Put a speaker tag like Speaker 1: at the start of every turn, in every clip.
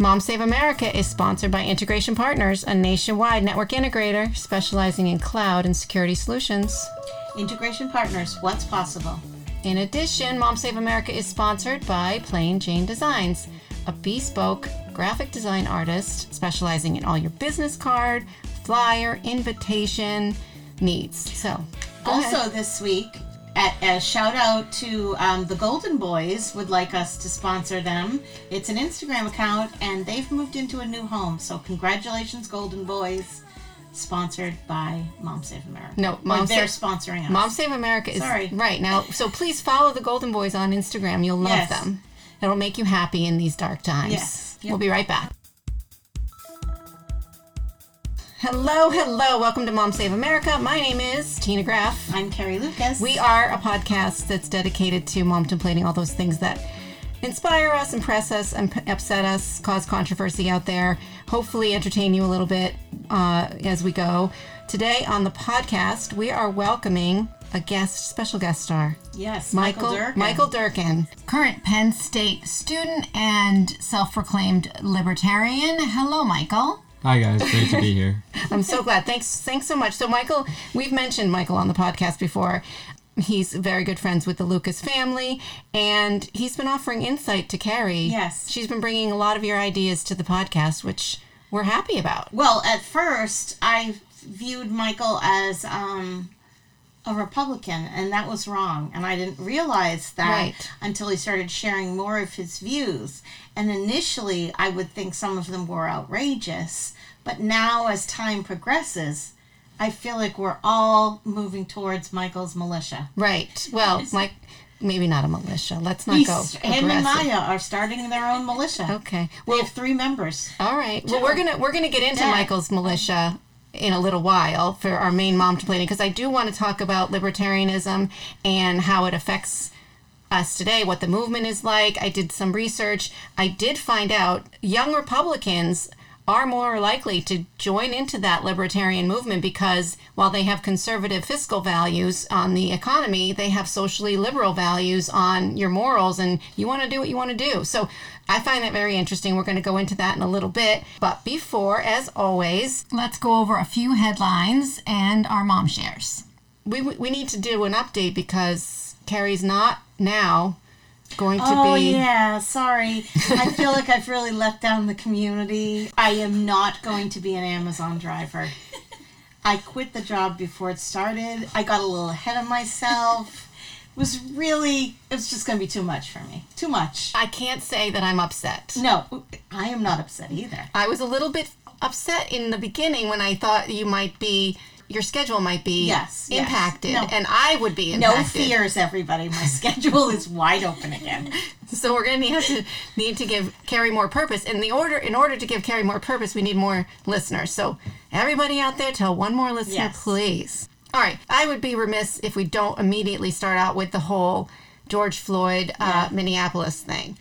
Speaker 1: Mom Save America is sponsored by Integration Partners, a nationwide network integrator specializing in cloud and security solutions.
Speaker 2: Integration Partners, what's possible?
Speaker 1: In addition, Mom Save America is sponsored by Plain Jane Designs, a bespoke graphic design artist specializing in all your business card, flyer, invitation needs. So,
Speaker 2: also
Speaker 1: ahead.
Speaker 2: this week, a shout out to um, the Golden Boys would like us to sponsor them. It's an Instagram account, and they've moved into a new home. So congratulations, Golden Boys. Sponsored by Mom Save America.
Speaker 1: No,
Speaker 2: Or
Speaker 1: Mom
Speaker 2: they're
Speaker 1: Save-
Speaker 2: sponsoring us.
Speaker 1: Mom Save America is
Speaker 2: Sorry.
Speaker 1: right now. So please follow the Golden Boys on Instagram. You'll love
Speaker 2: Yes.
Speaker 1: them. It'll make you happy in these dark times.
Speaker 2: Yes. Yep.
Speaker 1: We'll be right back. Hello, hello. Welcome to Mom Save America. My name is Tina Graff.
Speaker 2: I'm Carrie Lucas.
Speaker 1: We are a podcast that's dedicated to momtemplating all those things that inspire us, impress us, and upset us, cause controversy out there. Hopefully, entertain you a little bit uh, as we go. Today on the podcast, we are welcoming a guest, special guest star.
Speaker 2: Yes,
Speaker 1: Michael
Speaker 2: Michael, Durkin.
Speaker 1: Michael Durkin, current Penn State student and self-proclaimed libertarian. Hello, Michael.
Speaker 3: Hi guys, great to be here.
Speaker 1: I'm so glad. Thanks, thanks so much. So, Michael, we've mentioned Michael on the podcast before. He's very good friends with the Lucas family, and he's been offering insight to Carrie.
Speaker 2: Yes.
Speaker 1: she's been bringing a lot of your ideas to the podcast, which we're happy about.
Speaker 2: Well, at first, I viewed Michael as um, a Republican, and that was wrong. And I didn't realize that
Speaker 1: Right.
Speaker 2: until he started sharing more of his views. And initially, I would think some of them were outrageous. But now, as time progresses, I feel like we're all moving towards Michael's militia.
Speaker 1: Right. Well, Mike, maybe not a militia. Let's not go.
Speaker 2: He's, him and. Maya are starting their own militia.
Speaker 1: Okay.
Speaker 2: We have three members.
Speaker 1: All right. Well, we're gonna we're gonna get into
Speaker 2: Yeah.
Speaker 1: Michael's militia in a little while for our main mom complaining because I do want to talk about libertarianism and how it affects us today, what the movement is like. I did some research. I did find out young Republicans are more likely to join into that libertarian movement because while they have conservative fiscal values on the economy, they have socially liberal values on your morals and you want to do what you want to do. So I find that very interesting. We're going to go into that in a little bit. But before, as always, let's go over a few headlines and our mom shares. We, we need to do an update because Carrie's not now going to
Speaker 2: Oh
Speaker 1: be.
Speaker 2: yeah, sorry. I feel like I've really let down the community. I am not going to be an Amazon driver. I quit the job before it started. I got a little ahead of myself. It was really it was just going to be too much for me. Too much.
Speaker 1: I can't say that I'm upset.
Speaker 2: No, I am not upset either.
Speaker 1: I was a little bit upset in the beginning when I thought you might be, your schedule might be
Speaker 2: Yes, yes.
Speaker 1: impacted,
Speaker 2: No.
Speaker 1: and I would be
Speaker 2: No fears, everybody. My schedule is wide open again.
Speaker 1: So we're going to have to need to give Carrie more purpose. In the order, in order to give Carrie more purpose, we need more listeners. So everybody out there, tell one more listener,
Speaker 2: Yes.
Speaker 1: please. All right, I would be remiss if we don't immediately start out with the whole George Floyd uh, Minneapolis thing.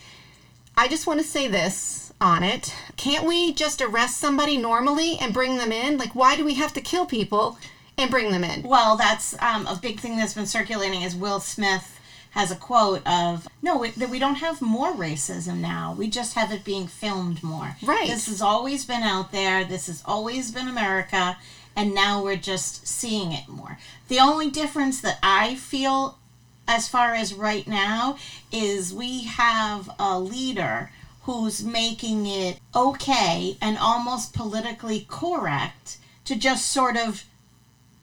Speaker 1: I just want to say this on it. Can't we just arrest somebody normally and bring them in? Like, why do we have to kill people and bring them in?
Speaker 2: Well, that's um, a big thing that's been circulating is Will Smith has a quote of no we, that we don't have more racism now we just have it being filmed more
Speaker 1: Right.
Speaker 2: this has always been out there this has always been america and now we're just seeing it more the only difference that i feel as far as right now is we have a leader who's making it okay and almost politically correct to just sort of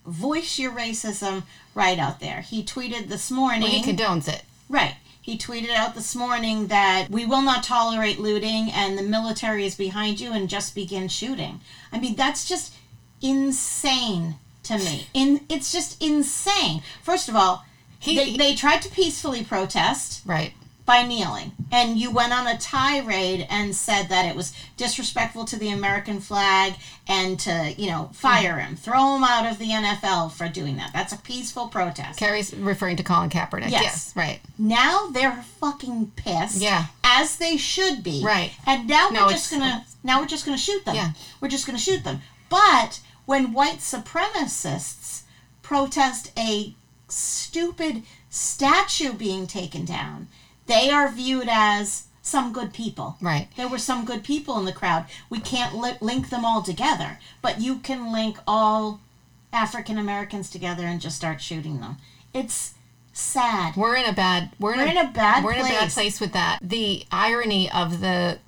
Speaker 2: voice your racism right out there. He tweeted this morning.
Speaker 1: Well, he condones it.
Speaker 2: right. He tweeted out this morning that we will not tolerate looting and the military is behind you and just begin shooting. I mean, that's just insane to me. In it's just insane. First of all,
Speaker 1: He-
Speaker 2: they, they tried to peacefully protest
Speaker 1: Right.
Speaker 2: By kneeling. And you went on a tirade and said that it was disrespectful to the American flag and to, you know, fire him, throw him out of the NFL for doing that. That's a peaceful protest.
Speaker 1: Carrie's referring to Colin Kaepernick.
Speaker 2: Yes.
Speaker 1: right.
Speaker 2: Now they're fucking pissed.
Speaker 1: Yeah.
Speaker 2: As they should be.
Speaker 1: Right.
Speaker 2: And now
Speaker 1: No,
Speaker 2: we're just gonna now we're just gonna shoot them.
Speaker 1: Yeah.
Speaker 2: We're just gonna shoot them. But when white supremacists protest a stupid statue being taken down, they are viewed as some good people.
Speaker 1: Right.
Speaker 2: There were some good people in the crowd. We can't li- link them all together, but you can link all African Americans together and just start shooting them. It's sad.
Speaker 1: We're in a bad we're in,
Speaker 2: We're
Speaker 1: a,
Speaker 2: in a bad
Speaker 1: we're in a bad
Speaker 2: place.
Speaker 1: place with that. The irony of the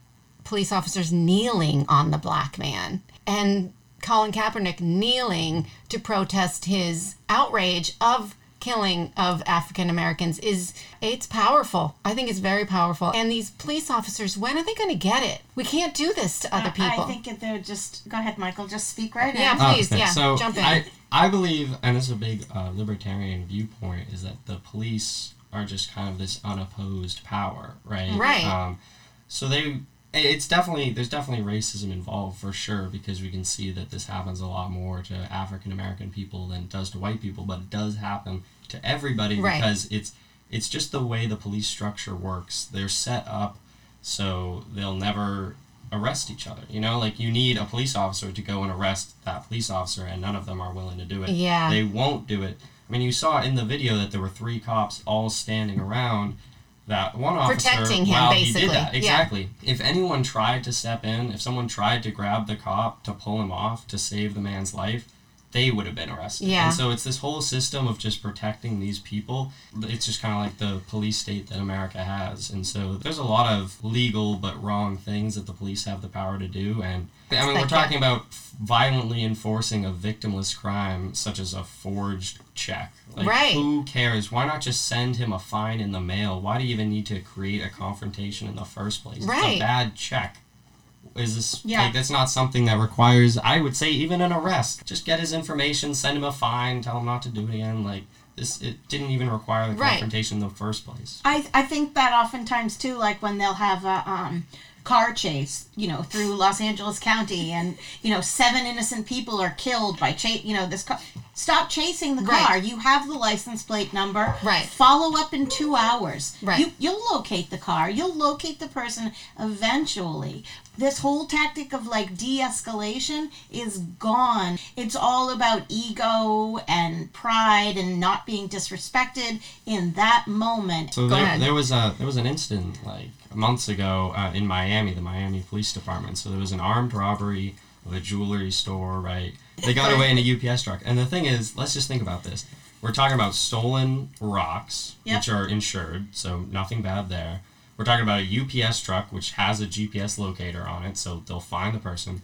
Speaker 1: police officers kneeling on the black man and Colin Kaepernick kneeling to protest his outrage of killing of African Americans is it's powerful. I think it's very powerful. And these police officers, when are they going to get it? We can't do this to other people.
Speaker 2: I think that they're just. Go ahead, Michael. Just speak right
Speaker 1: Yeah,
Speaker 2: in.
Speaker 1: please,
Speaker 3: Okay,
Speaker 1: yeah,
Speaker 3: So
Speaker 1: jump in.
Speaker 3: I, I believe, and this is a big uh, libertarian viewpoint, is that the police are just kind of this unopposed power, right?
Speaker 1: Right.
Speaker 3: Um, so they, it's definitely there's definitely racism involved for sure because we can see that this happens a lot more to African American people than it does to white people, but it does happen to everybody
Speaker 1: Right.
Speaker 3: because it's it's just the way the police structure works. They're set up so they'll never arrest each other. You know, like you need a police officer to go and arrest that police officer, and none of them are willing to do it.
Speaker 1: Yeah.
Speaker 3: They won't do it. I mean, you saw in the video that there were three cops all standing around that one officer
Speaker 1: Protecting him,
Speaker 3: while he
Speaker 1: basically.
Speaker 3: did that.
Speaker 1: Yeah.
Speaker 3: Exactly. If anyone tried to step in, if someone tried to grab the cop to pull him off to save the man's life, they would have been arrested.
Speaker 1: Yeah.
Speaker 3: And so it's this whole system of just protecting these people. It's just kind of like the police state that America has. And so there's a lot of legal but wrong things that the police have the power to do. And I mean, we're talking about violently enforcing a victimless crime such as a forged check. Like,
Speaker 1: Right.
Speaker 3: Who cares? Why not just send him a fine in the mail? Why do you even need to create a confrontation in the first place? It's
Speaker 1: Right.
Speaker 3: a bad check. Is this
Speaker 2: Yeah.
Speaker 3: like that's not something that requires I would say even an arrest. Just get his information, send him a fine, tell him not to do it again. Like this it didn't even require the
Speaker 1: Right.
Speaker 3: confrontation in the first place.
Speaker 2: I I think that oftentimes too, like when they'll have a um, car chase, you know, through Los Angeles County, and you know, seven innocent people are killed by chase. You know, this car. Stop chasing the
Speaker 1: Right.
Speaker 2: car. You have the license plate number.
Speaker 1: Right.
Speaker 2: Follow up in two hours.
Speaker 1: Right.
Speaker 2: You you'll locate the car. You'll locate the person eventually. This whole tactic of like de-escalation is gone. It's all about ego and pride and not being disrespected in that moment.
Speaker 3: So there, there was a there was an incident like months ago uh, in Miami, the Miami Police Department. So there was an armed robbery of a jewelry store. Right, they got away in a UPS truck. And the thing is, let's just think about this. We're talking about stolen rocks,
Speaker 2: Yep.
Speaker 3: which are insured, so nothing bad there. We're talking about a UPS truck, which has a GPS locator on it, so they'll find the person.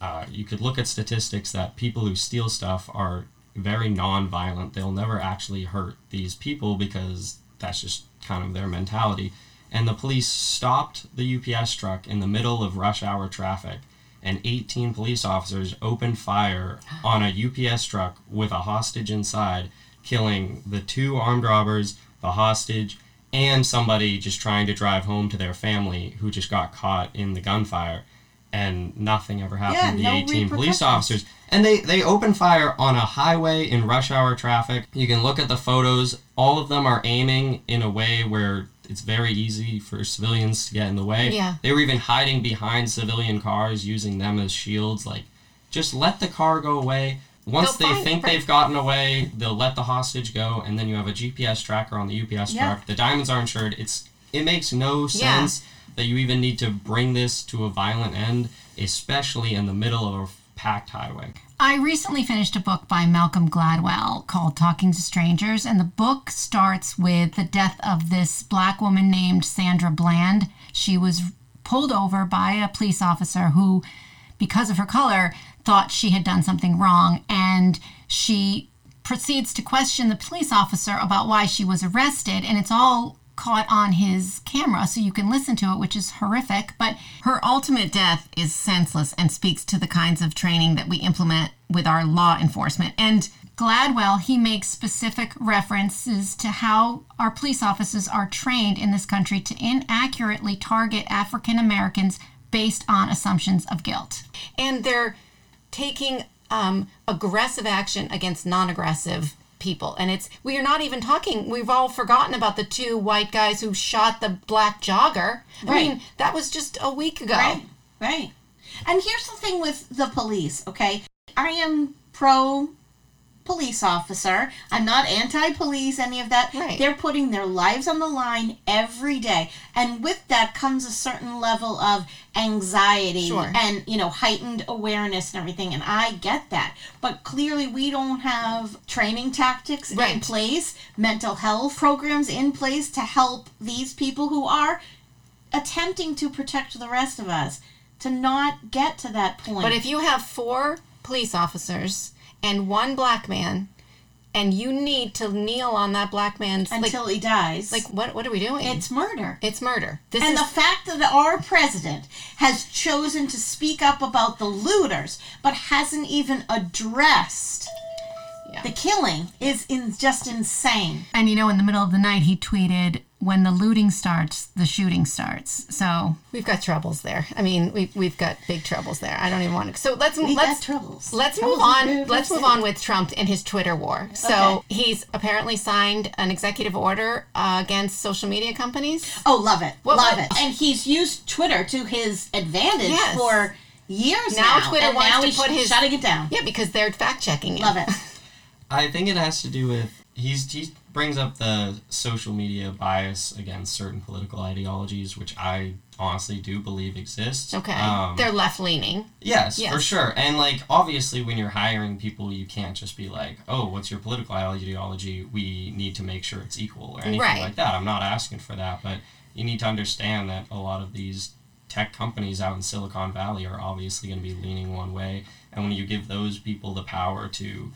Speaker 3: Uh, you could look at statistics that people who steal stuff are very non-violent. They'll never actually hurt these people because that's just kind of their mentality. And the police stopped the UPS truck in the middle of rush hour traffic, and 18 police officers opened fire on a UPS truck with a hostage inside, killing the two armed robbers, the hostage, and somebody just trying to drive home to their family who just got caught in the gunfire. And nothing ever happened
Speaker 2: Yeah,
Speaker 3: to the
Speaker 2: no
Speaker 3: 18 police officers. And they, they open fire on a highway in rush hour traffic. You can look at the photos. All of them are aiming in a way where it's very easy for civilians to get in the way.
Speaker 1: Yeah.
Speaker 3: They were even hiding behind civilian cars, using them as shields. Like, just let the car go away. Once
Speaker 1: They'll
Speaker 3: they think they've gotten away, they'll let the hostage go, and then you have a GPS tracker on the UPS
Speaker 2: Yeah.
Speaker 3: truck. The diamonds are insured. It's it makes no
Speaker 1: Yeah.
Speaker 3: sense that you even need to bring this to a violent end, especially in the middle of a packed highway.
Speaker 4: I recently finished a book by Malcolm Gladwell called Talking to Strangers, and the book starts with the death of this black woman named Sandra Bland. She was pulled over by a police officer who, because of her color, thought she had done something wrong, and she proceeds to question the police officer about why she was arrested, and it's all caught on his camera so you can listen to it, which is horrific. But
Speaker 1: Her ultimate death is senseless and speaks to the kinds of training that we implement with our law enforcement. And
Speaker 4: Gladwell, he makes specific references to how our police officers are trained in this country to inaccurately target African Americans based on assumptions of guilt.
Speaker 1: and they're taking um, aggressive action against non-aggressive people and it's we are not even talking we've all forgotten about the two white guys who shot the black jogger i
Speaker 2: Right.
Speaker 1: mean that was just a week ago
Speaker 2: Right, right. And here's the thing with the police, okay? I am pro police officer. I'm not anti-police, any of that.
Speaker 1: Right.
Speaker 2: They're putting their lives on the line every day, and with that comes a certain level of anxiety
Speaker 1: Sure.
Speaker 2: and you know heightened awareness and everything. And I get that, but clearly we don't have training tactics in place, mental health programs in place to help these people who are attempting to protect the rest of us to not get to that point.
Speaker 1: But if you have four police officers and one black man, and you need to kneel on that black man's
Speaker 2: until
Speaker 1: like,
Speaker 2: he dies,
Speaker 1: like what what are we doing?
Speaker 2: it's murder.
Speaker 1: it's murder. This
Speaker 2: And
Speaker 1: is
Speaker 2: the fact that our president has chosen to speak up about the looters, but hasn't even addressed
Speaker 1: Yeah.
Speaker 2: the killing, is in just insane.
Speaker 4: And you know, in the middle of the night, he tweeted, "When the looting starts, the shooting starts." So
Speaker 1: we've got troubles there. I mean, we we've got big troubles there. I don't even want to. So let's
Speaker 2: We
Speaker 1: let's
Speaker 2: got troubles.
Speaker 1: Let's
Speaker 2: Troubles
Speaker 1: move on. Let's move on with Trump and his Twitter war. So he's apparently signed an executive order uh, against social media companies.
Speaker 2: Oh, love it,
Speaker 1: What-
Speaker 2: love
Speaker 1: what-
Speaker 2: it. And he's used Twitter to his advantage
Speaker 1: Yes.
Speaker 2: for years
Speaker 1: Now
Speaker 2: now.
Speaker 1: Twitter
Speaker 2: and
Speaker 1: wants
Speaker 2: now
Speaker 1: to
Speaker 2: he's
Speaker 1: put his-
Speaker 2: shutting it down.
Speaker 1: Yeah, because they're fact checking it.
Speaker 2: Love it.
Speaker 3: I think it has to do with he's he brings up the social media bias against certain political ideologies, which I honestly do believe exists.
Speaker 1: Okay,
Speaker 3: Um,
Speaker 1: they're left leaning.
Speaker 3: Yes,
Speaker 1: Yes.
Speaker 3: for sure. And like obviously when you're hiring people you can't just be like, "Oh, what's your political ideology? We need to make sure it's equal." or anything
Speaker 1: Right.
Speaker 3: like that. I'm not asking for that, but you need to understand that a lot of these tech companies out in Silicon Valley are obviously going to be leaning one way, and when you give those people the power to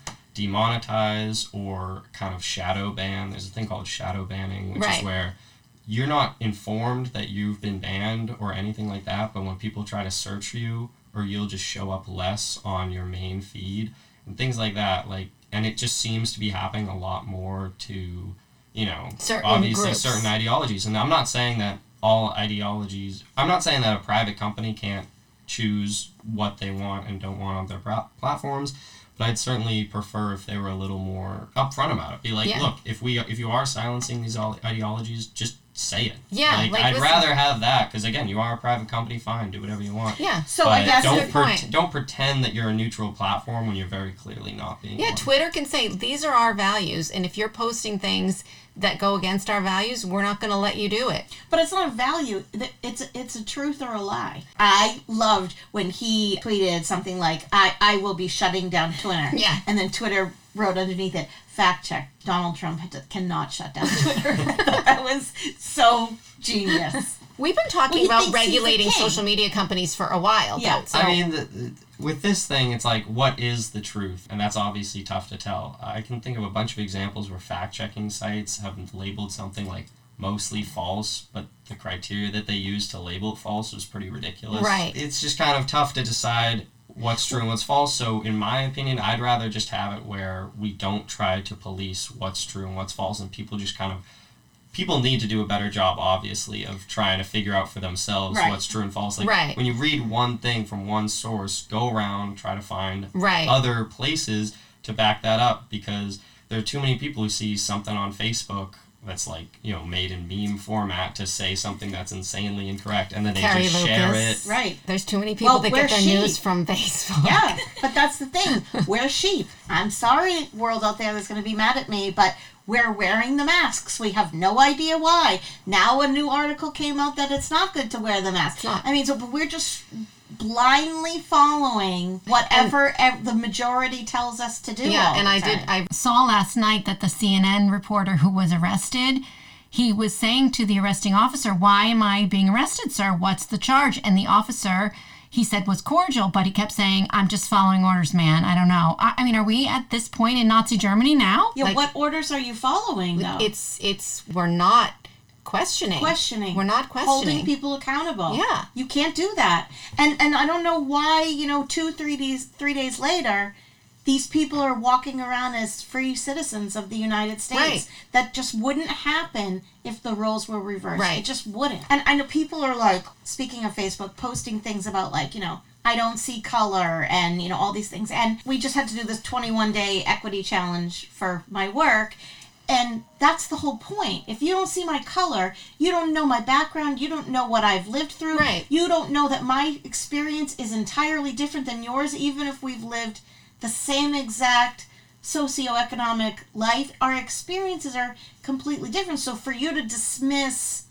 Speaker 3: demonetize or kind of shadow ban, there's a thing called shadow banning, which
Speaker 1: Right.
Speaker 3: is where you're not informed that you've been banned or anything like that, but when people try to search for you, or you'll just show up less on your main feed and things like that, like, and it just seems to be happening a lot more to, you know,
Speaker 1: Certain
Speaker 3: obviously
Speaker 1: groups.
Speaker 3: certain ideologies. And I'm not saying that all ideologies, I'm not saying that a private company can't choose what they want and don't want on their pra- platforms. But I'd certainly prefer if they were a little more upfront about it. Be like,
Speaker 1: Yeah.
Speaker 3: look, if we if you are silencing these ideologies, just say it.
Speaker 1: Yeah,
Speaker 3: like,
Speaker 1: like,
Speaker 3: I'd
Speaker 1: listen-
Speaker 3: rather have that because again, you are a private company. Fine, do whatever you want.
Speaker 1: Yeah.
Speaker 2: So
Speaker 3: but
Speaker 2: I guess
Speaker 3: don't
Speaker 1: Good point.
Speaker 3: don't pretend that you're a neutral platform when you're very clearly not being.
Speaker 1: Yeah,
Speaker 3: one.
Speaker 1: Twitter can say these are our values, and if you're posting things that go against our values, we're not going to let you do it.
Speaker 2: But it's not a value. It's it's a truth or a lie. I loved when he tweeted something like, "I I will be shutting down Twitter."
Speaker 1: Yeah.
Speaker 2: And then Twitter wrote underneath it, "Fact check: Donald Trump had- cannot shut down Twitter." that was so genius.
Speaker 1: We've been talking
Speaker 2: Well,
Speaker 1: about
Speaker 2: thinks he's the
Speaker 1: regulating social media companies for a while.
Speaker 2: Yeah,
Speaker 1: so
Speaker 3: I mean, the, the- with this thing, it's like, what is the truth? And that's obviously tough to tell. I can think of a bunch of examples where fact checking sites have labeled something like mostly false, but the criteria that they used to label it false was pretty ridiculous.
Speaker 1: Right.
Speaker 3: It's just kind of tough to decide what's true and what's false. So, in my opinion, I'd rather just have it where we don't try to police what's true and what's false, and people just kind of people need to do a better job obviously of trying to figure out for themselves
Speaker 2: Right.
Speaker 3: what's true and false like
Speaker 1: Right.
Speaker 3: when you read one thing from one source go around try to find
Speaker 1: Right.
Speaker 3: other places to back that up because there are too many people who see something on facebook that's like you know made in meme format to say something that's insanely incorrect and then they
Speaker 1: Carrie
Speaker 3: just share it
Speaker 2: Right.
Speaker 1: there's too many people
Speaker 2: Well,
Speaker 1: that
Speaker 2: we're
Speaker 1: get their
Speaker 2: sheep.
Speaker 1: news from Facebook.
Speaker 2: Yeah, but that's the thing. We're sheep. I'm sorry, world out there that's going to be mad at me, but we're wearing the masks. We have no idea why. Now a new article came out that it's not good to wear the mask.
Speaker 1: not.
Speaker 2: I mean, so but we're just blindly following whatever ev- the majority tells us to do.
Speaker 1: Yeah, and I did. I
Speaker 4: saw last night that the CNN reporter who was arrested, he was saying to the arresting officer, "Why am I being arrested, sir? What's the charge?" And the officer, he said, was cordial, but he kept saying, "I'm just following orders, man. I don't know." I, I mean, are we at this point in Nazi Germany now?
Speaker 2: yeah,
Speaker 1: like-
Speaker 2: what orders are you following though?
Speaker 1: it's it's we're not questioning.
Speaker 2: questioning.
Speaker 1: We're not questioning.
Speaker 2: holding people accountable.
Speaker 1: Yeah.
Speaker 2: you can't do that. And and I don't know why you know two three days three days later, these people are walking around as free citizens of the United States.
Speaker 1: Right.
Speaker 2: That just wouldn't happen if the roles were reversed.
Speaker 1: Right.
Speaker 2: It just wouldn't. And I know people are like speaking of Facebook, posting things about like you know. I don't see color and you know all these things and we just had to do this 21 day equity challenge for my work and that's the whole point. If you don't see my color, you don't know my background, you don't know what I've lived through.
Speaker 1: Right.
Speaker 2: You don't know that my experience is entirely different than yours, even if we've lived the same exact socioeconomic life, our experiences are completely different. So for you to dismiss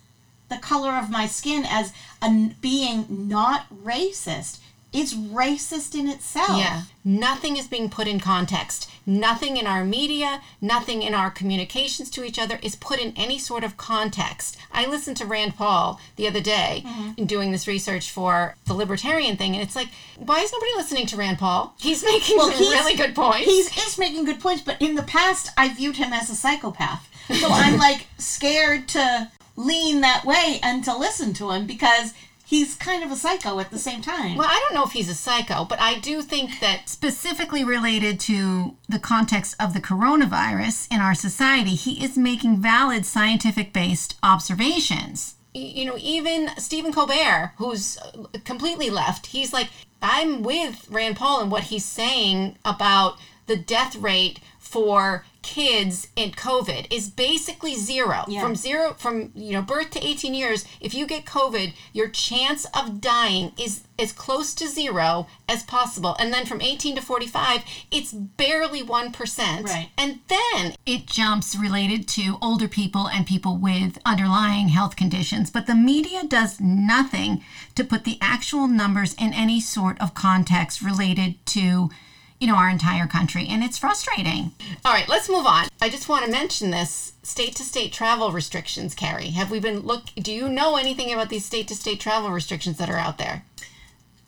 Speaker 2: the color of my skin as a being not racist is racist in itself.
Speaker 1: Yeah. Nothing is being put in context. Nothing in our media, nothing in our communications to each other is put in any sort of context. I listened to Rand Paul the other day mm-hmm. in doing this research for the libertarian thing, and it's like, why is nobody listening to Rand Paul? He's making some
Speaker 2: he's-
Speaker 1: really good points.
Speaker 2: He's is making good points, but in the past, I viewed him as a psychopath. So I'm like scared to lean that way and to listen to him because he's kind of a psycho at the same time.
Speaker 1: well, I don't know if he's a psycho, but I do think that
Speaker 4: Specifically related to the context of the coronavirus in our society, he is making valid scientific based observations.
Speaker 1: you know, even Stephen Colbert, who's uh, completely left, he's like, I'm with Rand Paul and what he's saying about the death rate for kids in COVID is basically zero.
Speaker 2: Yeah.
Speaker 1: From zero, from you know, birth to 18 years, if you get COVID, your chance of dying is as close to zero as possible. And then from 18 to 45, it's barely 1%.
Speaker 2: Right.
Speaker 1: And then
Speaker 4: It jumps related to older people and people with underlying health conditions, but the media does nothing to put the actual numbers in any sort of context related to, you know, our entire country. And it's frustrating.
Speaker 1: All right, let's move on. I just want to mention this state to state travel restrictions, Carrie. Have we been look do you know anything about these state to state travel restrictions that are out there?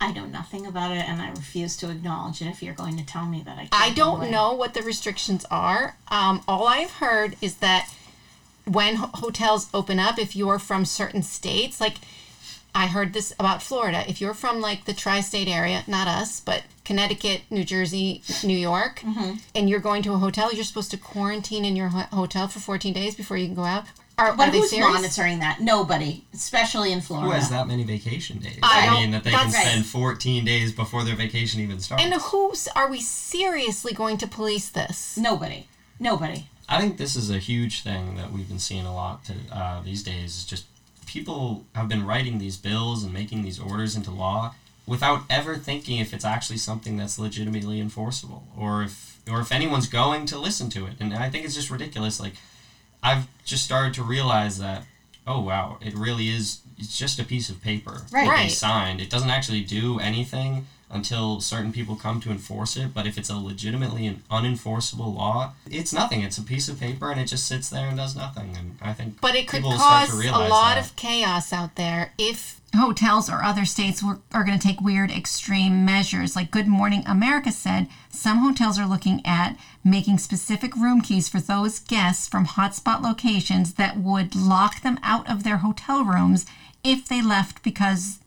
Speaker 2: I know nothing about it, and I refuse to acknowledge it. If you're going to tell me that, I can't
Speaker 1: I don't know what the restrictions are. Um, all I've heard is that when ho- hotels open up, if you're from certain states, like I heard this about Florida, if you're from like the tri state area, not us, but Connecticut, New Jersey, New York,
Speaker 2: Mm-hmm.
Speaker 1: and you're going to a hotel, you're supposed to quarantine in your ho- hotel for 14 days before you can go out. Are,
Speaker 2: But
Speaker 1: are
Speaker 2: who's
Speaker 1: serious?
Speaker 2: monitoring that? Nobody, especially in Florida.
Speaker 3: Who has that many vacation days?
Speaker 1: I
Speaker 3: I,
Speaker 1: don't-
Speaker 3: mean, that they can
Speaker 1: that's-
Speaker 3: spend 14 days before their vacation even starts.
Speaker 1: And who's are we seriously going to police this?
Speaker 2: Nobody. Nobody.
Speaker 3: I think this is a huge thing that we've been seeing a lot to, uh, these days. Is just people have been writing these bills and making these orders into law without ever thinking if it's actually something that's legitimately enforceable or if or if anyone's going to listen to it. And I think it's just ridiculous. Like I've just started to realize that oh wow, it really is. It's just a piece of paper
Speaker 2: Right.
Speaker 3: that they signed. It doesn't actually do anything until certain people come to enforce it. But if it's a legitimately an unenforceable law, it's nothing. It's a piece of paper and it just sits there and does nothing. And I think
Speaker 1: But it could
Speaker 3: people will start
Speaker 1: cause a lot
Speaker 3: that.
Speaker 1: of chaos out there if
Speaker 4: hotels or other states were, are going to take weird extreme measures. Like Good Morning America said, some hotels are looking at making specific room keys for those guests from hotspot locations that would lock them out of their hotel rooms if they left because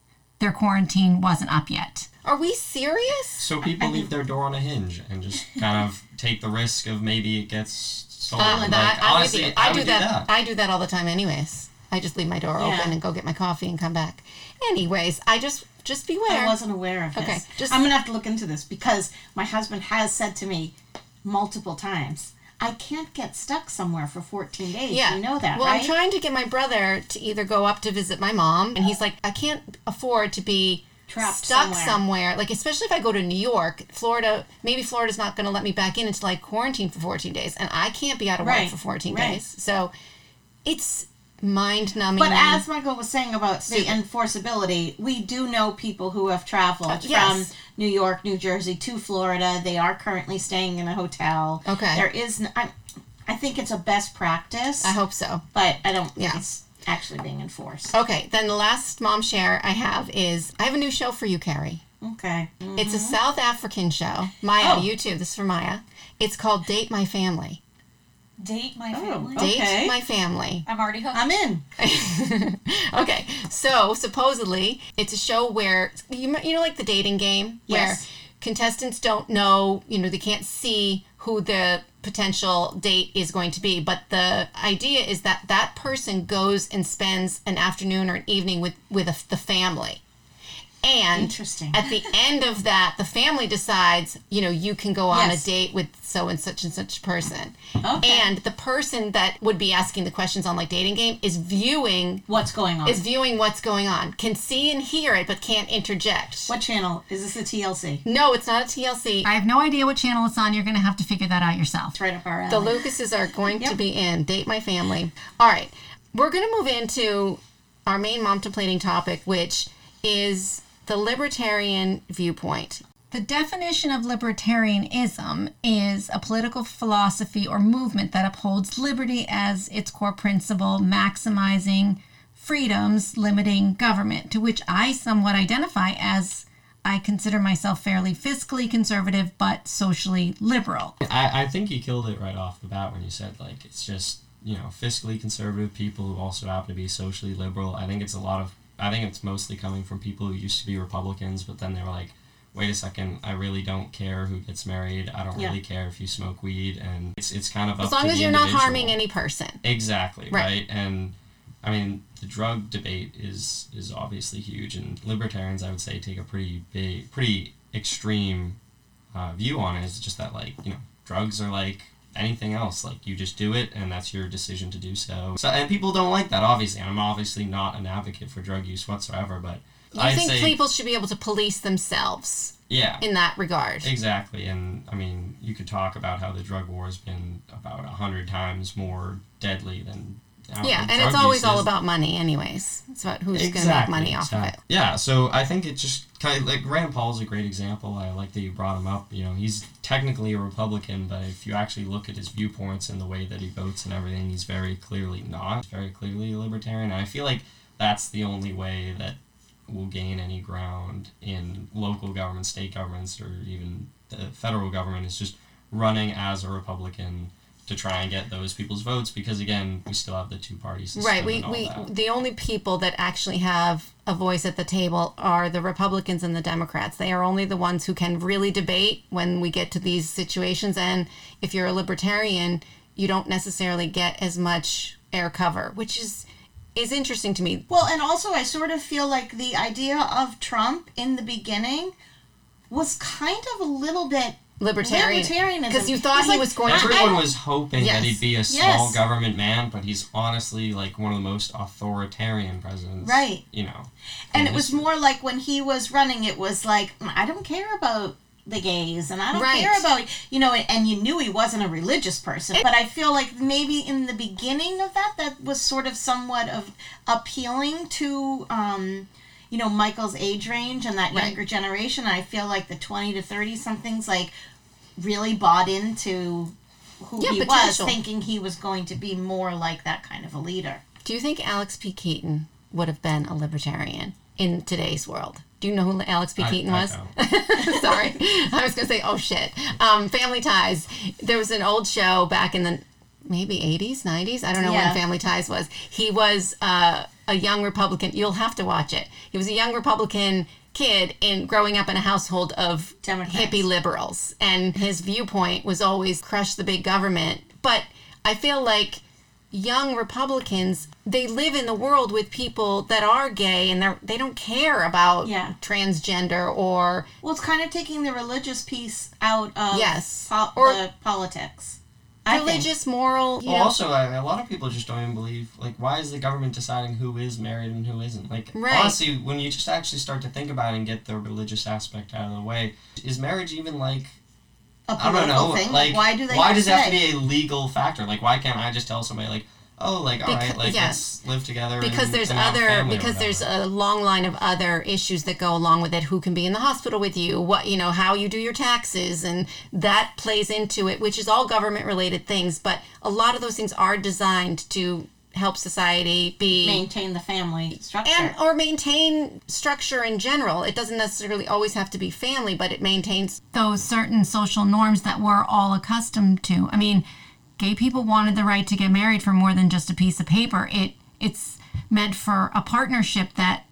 Speaker 4: their quarantine wasn't up yet.
Speaker 1: Are we serious?
Speaker 3: So people leave their door on a hinge and just kind of take the risk of maybe it gets stolen.
Speaker 1: Uh,
Speaker 3: Like,
Speaker 1: that- I,
Speaker 3: honestly, I,
Speaker 1: I
Speaker 3: would
Speaker 1: do that, I do that all the time anyways. I just leave my door
Speaker 2: Yeah.
Speaker 1: open and go get my coffee and come back. Anyways, I just just beware.
Speaker 2: I wasn't aware of this.
Speaker 1: Okay, just-
Speaker 2: I'm gonna have to look into this because my husband has said to me multiple times, "I can't get stuck somewhere for 14 days."
Speaker 1: yeah.
Speaker 2: you know that,
Speaker 1: well,
Speaker 2: right?
Speaker 1: I'm trying to get my brother to either go up to visit my mom, and he's like, I can't afford to be
Speaker 2: Trapped
Speaker 1: stuck
Speaker 2: somewhere.
Speaker 1: Like, especially if I go to New York, Florida. Maybe Florida's not going to let me back in until I quarantine for 14 days, and I can't be out of work
Speaker 2: Right,
Speaker 1: for 14
Speaker 2: right.
Speaker 1: days. So, it's mind numbing.
Speaker 2: But as Michael was saying about the enforceability, we do know people who have traveled
Speaker 1: yes.
Speaker 2: from New York, New Jersey to Florida. They are currently staying in a hotel.
Speaker 1: Okay.
Speaker 2: There is, n- I, I think it's a best practice,
Speaker 1: I hope so.
Speaker 2: but I don't think
Speaker 1: Yeah.
Speaker 2: it's actually being enforced.
Speaker 1: Okay, then the last mom share I have is I have a new show for you, Carrie.
Speaker 2: Okay.
Speaker 1: It's a mm-hmm. South African show. Maya,
Speaker 2: Oh.
Speaker 1: you too. This is for Maya. It's called Date My Family.
Speaker 5: Date my
Speaker 2: Oh,
Speaker 5: family.
Speaker 2: okay.
Speaker 1: Date My Family.
Speaker 5: I'm already hooked.
Speaker 2: I'm in.
Speaker 1: Okay, so supposedly it's a show where you you know like the dating game
Speaker 2: Yes.
Speaker 1: where contestants don't know, you know, they can't see who the potential date is going to be, but the idea is that that person goes and spends an afternoon or an evening with with a, the family. And
Speaker 2: Interesting.
Speaker 1: at the end of that, the family decides, you know, you can go on
Speaker 2: Yes.
Speaker 1: a date with so and such and such person.
Speaker 2: Okay.
Speaker 1: And the person that would be asking the questions on like dating game is viewing
Speaker 2: What's going on?
Speaker 1: is viewing what's going on, can see and hear it, but can't interject.
Speaker 2: what channel? Is this a TLC?
Speaker 1: No, it's not a TLC.
Speaker 4: I have no idea what channel it's on. You're going to have to figure that out yourself.
Speaker 2: It's right up our alley.
Speaker 1: The
Speaker 2: alley.
Speaker 1: Lucases are going to be in Date My Family. All right. We're going to move into our main mom plating topic, which is the libertarian viewpoint.
Speaker 4: The definition of libertarianism is a political philosophy or movement that upholds liberty as its core principle, maximizing freedoms, limiting government, to which I somewhat identify as I consider myself fairly fiscally conservative but socially liberal.
Speaker 3: I, I think you killed it right off the bat when you said like it's just you know fiscally conservative people who also happen to be socially liberal. I think it's a lot of I think it's mostly coming from people who used to be Republicans, but then they were like, wait a second, I really don't care who gets married. I don't
Speaker 2: Yeah.
Speaker 3: really care if you smoke weed, and it's it's kind of up
Speaker 1: As long as you're not harming any person.
Speaker 3: Exactly
Speaker 1: Right.
Speaker 3: right. and I mean the drug debate is is obviously huge, and libertarians I would say take a pretty big, pretty extreme uh, view on it. It's just that like you know drugs are like anything else, like you just do it, and that's your decision to do so. So and people don't like that obviously, and I'm obviously not an advocate for drug use whatsoever, but
Speaker 1: You
Speaker 3: I
Speaker 1: think
Speaker 3: say
Speaker 1: people should be able to police themselves
Speaker 3: yeah.
Speaker 1: in that regard?
Speaker 3: Exactly, and I mean, you could talk about how the drug war has been about a hundred times more deadly than. I
Speaker 1: Yeah, and it's always all about money, anyways. It's about who's going to make
Speaker 3: Exactly,
Speaker 1: money off of it.
Speaker 3: Yeah, so I think it just kind of like Rand Paul's a great example. I like that you brought him up. You know, he's technically a Republican, but if you actually look at his viewpoints and the way that he votes and everything, he's very clearly not. Very clearly a libertarian. And I feel like that's the only way that will gain any ground in local government, state governments, or even the federal government is just running as a Republican to try and get those people's votes because again we still have the two parties
Speaker 1: Right. We,
Speaker 3: and
Speaker 1: we
Speaker 3: that.
Speaker 1: the only people that actually have a voice at the table are the Republicans and the Democrats. They are only the ones who can really debate when we get to these situations. And if you're a libertarian, you don't necessarily get as much air cover, which is is interesting to me.
Speaker 2: Well, and also I sort of feel like the idea of Trump in the beginning was kind of a little bit
Speaker 1: Libertarian,
Speaker 2: Libertarianism.
Speaker 1: because you thought he
Speaker 2: like-
Speaker 1: was going
Speaker 2: I-
Speaker 1: to.
Speaker 3: Everyone was hoping
Speaker 1: Yes.
Speaker 3: that he'd be a small
Speaker 2: Yes.
Speaker 3: government man, but he's honestly like one of the most authoritarian presidents.
Speaker 2: Right.
Speaker 3: You know.
Speaker 2: and
Speaker 3: in
Speaker 2: it was more like when he was running it was like "Mm, i don't care about the gays and i don't
Speaker 1: Right.
Speaker 2: care about you know and you knew he wasn't a religious person but i feel like maybe in the beginning of that that was sort of somewhat of appealing to um you know michael's age range and that
Speaker 1: Right.
Speaker 2: younger generation i feel like the 20 to 30 somethings like really bought into who
Speaker 1: Yeah,
Speaker 2: he
Speaker 1: potential.
Speaker 2: was thinking he was going to be more like that kind of a leader
Speaker 1: Do you think Alex P. Keaton would have been a libertarian in today's world? Do you know who Alex P.
Speaker 3: I-
Speaker 1: Keaton
Speaker 3: I
Speaker 1: was?
Speaker 3: don't.
Speaker 1: Sorry, I was gonna say, oh shit. Um, Family Ties. There was an old show back in the maybe 80s, 90s. I don't know
Speaker 2: Yeah.
Speaker 1: when Family Ties was. He was uh, a young Republican. You'll have to watch it. He was a young Republican kid in growing up in a household of
Speaker 2: Democrats.
Speaker 1: hippie liberals, and his viewpoint was always crush the big government. But I feel like young Republicans they live in the world with people that are gay and they they don't care about
Speaker 2: Yeah.
Speaker 1: transgender or
Speaker 2: Well, it's kind of taking the religious piece out of
Speaker 1: Yes.
Speaker 2: po-
Speaker 1: Or-
Speaker 2: the politics. I think.
Speaker 1: religious moral you
Speaker 3: Well,
Speaker 1: know,
Speaker 3: also, a lot of people just don't even believe. Like, why is the government deciding who is married and who isn't? Like,
Speaker 1: Right.
Speaker 3: honestly, when you just actually start to think about it and get the religious aspect out of the way, is marriage even like
Speaker 2: a
Speaker 3: I don't
Speaker 2: political
Speaker 3: know.
Speaker 2: thing.
Speaker 3: Like,
Speaker 2: why do they?
Speaker 3: Why does
Speaker 2: to
Speaker 3: it have to be a legal factor? Like, why can't I just tell somebody like, oh, like, all right,
Speaker 1: Becau-
Speaker 3: like
Speaker 1: yes.
Speaker 3: let's live together?
Speaker 1: because
Speaker 3: and,
Speaker 1: there's
Speaker 3: and
Speaker 1: other because there's a long line of other issues that go along with it who can be in the hospital with you what you know how you do your taxes and that plays into it which is all government related things but a lot of those things are designed to help society be
Speaker 2: maintain the family structure?
Speaker 1: and or maintain structure in general it doesn't necessarily always have to be family but it maintains
Speaker 4: those certain social norms that we're all accustomed to. I mean, gay people wanted the right to get married for more than just a piece of paper. It it's meant for a partnership that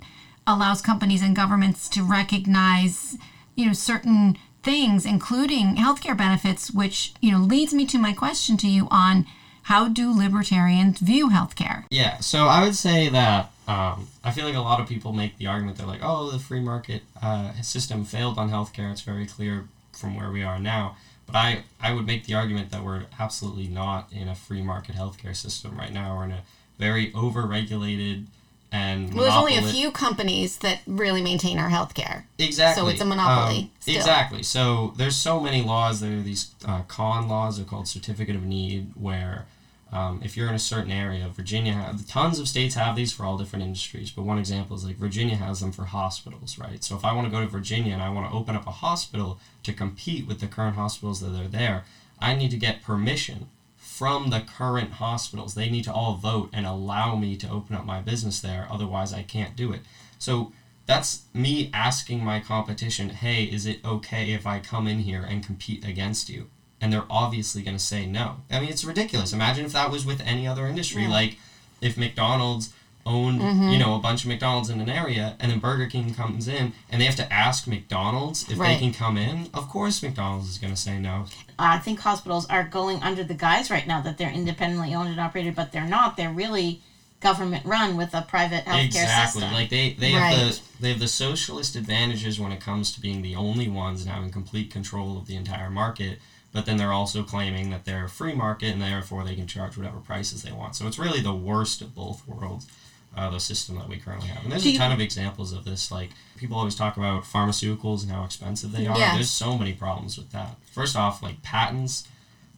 Speaker 4: allows companies and governments to recognize, you know, certain things, including healthcare benefits, which, you know, leads me to my question to you on how do libertarians view healthcare?
Speaker 3: Yeah, so I would say that Um, I feel like a lot of people make the argument they're like, oh, the free market uh, system failed on healthcare. It's very clear from where we are now. But I, I would make the argument that we're absolutely not in a free market healthcare system right now. We're in a very over-regulated and
Speaker 1: Well, there's only a few companies that really maintain our healthcare.
Speaker 3: Exactly.
Speaker 1: So it's a monopoly
Speaker 3: Um. Exactly. So there's so many laws. There are these uh, con laws. They're called certificate of need, where um, if you're in a certain area, Virginia, tons of states have these for all different industries. But one example is like Virginia has them for hospitals, right? So if I want to go to Virginia and I want to open up a hospital to compete with the current hospitals that are there, I need to get permission from the current hospitals. They need to all vote and allow me to open up my business there. Otherwise, I can't do it. So that's me asking my competition, hey, is it okay if I come in here and compete against you? And they're obviously going to say no. I mean, it's ridiculous. Imagine if that was with any other industry. Like if McDonald's owned,
Speaker 1: Mm-hmm.
Speaker 3: you know, a bunch of McDonald's in an area and then Burger King comes in and they have to ask McDonald's if
Speaker 1: Right.
Speaker 3: they can come in. Of course, McDonald's is going to say no.
Speaker 2: I think hospitals are going under the guise right now that they're independently owned and operated, but they're not. They're really government run with a private healthcare
Speaker 3: exactly
Speaker 2: system.
Speaker 3: like they they have the they have the socialist advantages when it comes to being the only ones and having complete control of the entire market but then they're also claiming that they're a free market and therefore they can charge whatever prices they want so it's really the worst of both worlds uh, the system that we currently have and there's a ton of examples of this like people always talk about pharmaceuticals and how expensive they are
Speaker 1: Yes.
Speaker 3: there's so many problems with that first off like patents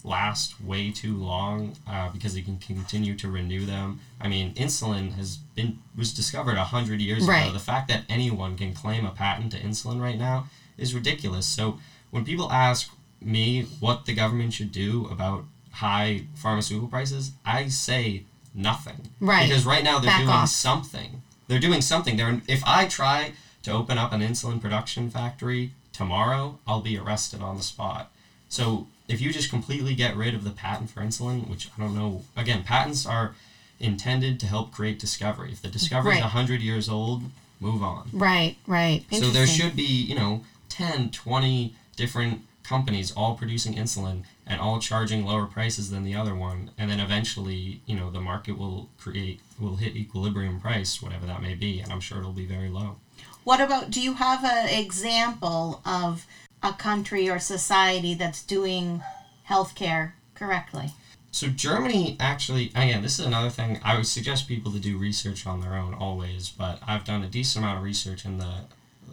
Speaker 3: last way too long uh, because they can continue to renew them. I mean, insulin has been was discovered a hundred years
Speaker 1: Right.
Speaker 3: ago. The fact that anyone can claim a patent to insulin right now is ridiculous. So when people ask me what the government should do about high pharmaceutical prices, I say nothing.
Speaker 1: Right.
Speaker 3: Because right now they're
Speaker 1: Back
Speaker 3: doing
Speaker 1: off.
Speaker 3: something. They're doing something. They're if I try to open up an insulin production factory tomorrow, I'll be arrested on the spot. So if you just completely get rid of the patent for insulin, which I don't know, again, patents are intended to help create discovery. If the discovery is
Speaker 1: Right.
Speaker 3: 100 years old, move on.
Speaker 1: Right, right.
Speaker 3: So there should be, you know, 10, 20 different companies all producing insulin and all charging lower prices than the other one and then eventually, you know, the market will create will hit equilibrium price whatever that may be and I'm sure it'll be very low.
Speaker 2: What about? Do you have an example of a country or society that's doing healthcare correctly?
Speaker 3: So Germany actually, oh again, this is another thing I would suggest people to do research on their own always, but I've done a decent amount of research in the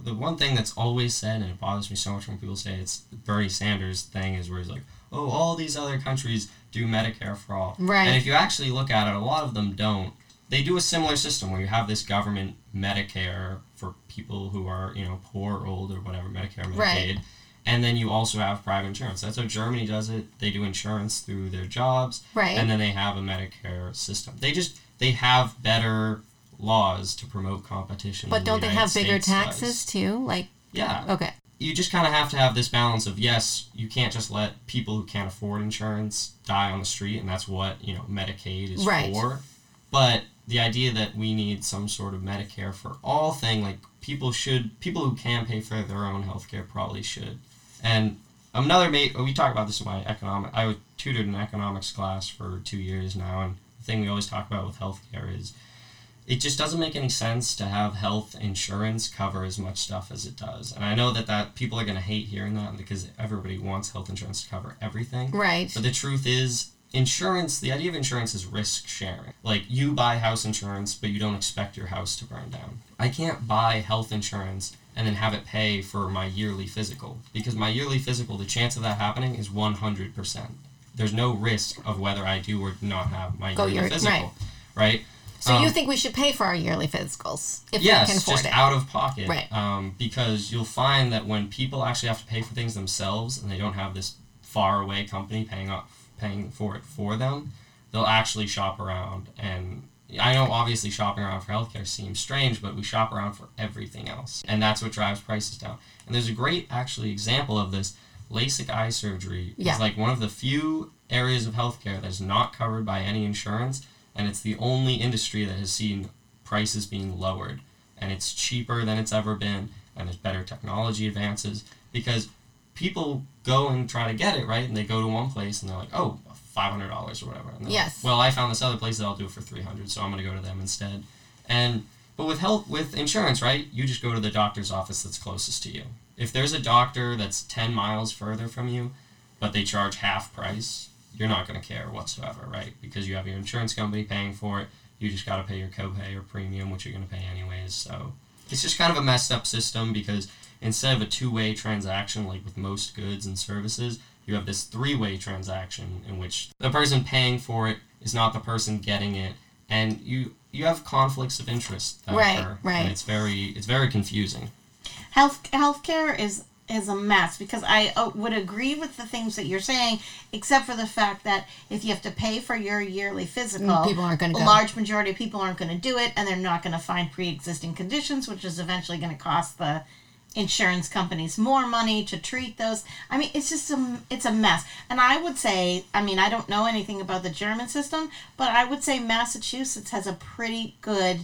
Speaker 3: the one thing that's always said and it bothers me so much when people say it's Bernie Sanders thing is where he's like, "Oh, all these other countries do Medicare for all."
Speaker 1: Right.
Speaker 3: And if you actually look at it, a lot of them don't. They do a similar system where you have this government Medicare for people who are, you know, poor, old, or whatever, Medicare, Medicaid.
Speaker 1: Right.
Speaker 3: And then you also have private insurance. That's how Germany does it. They do insurance through their jobs,
Speaker 1: Right.
Speaker 3: and then they have a Medicare system. They just they have better laws to promote competition.
Speaker 1: But don't they
Speaker 3: United
Speaker 1: have bigger
Speaker 3: States
Speaker 1: taxes
Speaker 3: does.
Speaker 1: too? Like,
Speaker 3: Yeah.
Speaker 1: okay.
Speaker 3: You just kind of have to have this balance of yes, you can't just let people who can't afford insurance die on the street, and that's what you know Medicaid is
Speaker 1: Right.
Speaker 3: for. But the idea that we need some sort of Medicare for all thing, like people should, people who can pay for their own healthcare probably should. And another mate, oh, we talk about this in my economic. I was tutored in economics class for two years now, and the thing we always talk about with healthcare is it just doesn't make any sense to have health insurance cover as much stuff as it does. And I know that that people are going to hate hearing that because everybody wants health insurance to cover everything.
Speaker 1: Right.
Speaker 3: But the truth is, insurance, the idea of insurance is risk sharing. Like you buy house insurance, but you don't expect your house to burn down. I can't buy health insurance and then have it pay for my yearly physical because my yearly physical, the chance of that happening is 100%. There's no risk of whether I do or not have my
Speaker 1: Go
Speaker 3: yearly
Speaker 1: your-
Speaker 3: physical, right?
Speaker 1: So you
Speaker 3: Um,
Speaker 1: think we should pay for our yearly physicals if
Speaker 3: yes,
Speaker 1: we can afford
Speaker 3: just
Speaker 1: it?
Speaker 3: out of pocket.
Speaker 1: Right.
Speaker 3: Um, because you'll find that when people actually have to pay for things themselves and they don't have this far away company paying up, paying for it for them, they'll actually shop around. And I know obviously shopping around for healthcare seems strange, but we shop around for everything else, and that's what drives prices down. And there's a great actually example of this. LASIK eye surgery
Speaker 1: Yeah.
Speaker 3: is like one of the few areas of healthcare that's not covered by any insurance, and it's the only industry that has seen prices being lowered and it's cheaper than it's ever been and there's better technology advances because people go and try to get it right and they go to one place and they're like oh $500 or whatever and
Speaker 1: Yes.
Speaker 3: like, well i found this other place that i'll do it for 300 so i'm going to go to them instead And but with health with insurance, right? You just go to the doctor's office that's closest to you. If there's a doctor that's 10 miles further from you, but they charge half price, you're not going to care whatsoever, right? Because you have your insurance company paying for it. You just got to pay your copay or premium, which you're going to pay anyways. So it's just kind of a messed up system because instead of a two-way transaction like with most goods and services, you have this three-way transaction in which the person paying for it is not the person getting it, and you you have conflicts of interest that
Speaker 1: Right,
Speaker 3: occur,
Speaker 1: right.
Speaker 3: And it's very it's very confusing.
Speaker 2: health healthcare is is a mess because I uh, would agree with the things that you're saying, except for the fact that if you have to pay for your yearly physical,
Speaker 1: Mm, people aren't gonna
Speaker 2: a
Speaker 1: go.
Speaker 2: large majority of people aren't going to do it, and they're not going to find pre-existing conditions, which is eventually going to cost the insurance companies more money to treat those. I mean, it's just a it's a mess. And I would say, I mean, I don't know anything about the German system, but I would say Massachusetts has a pretty good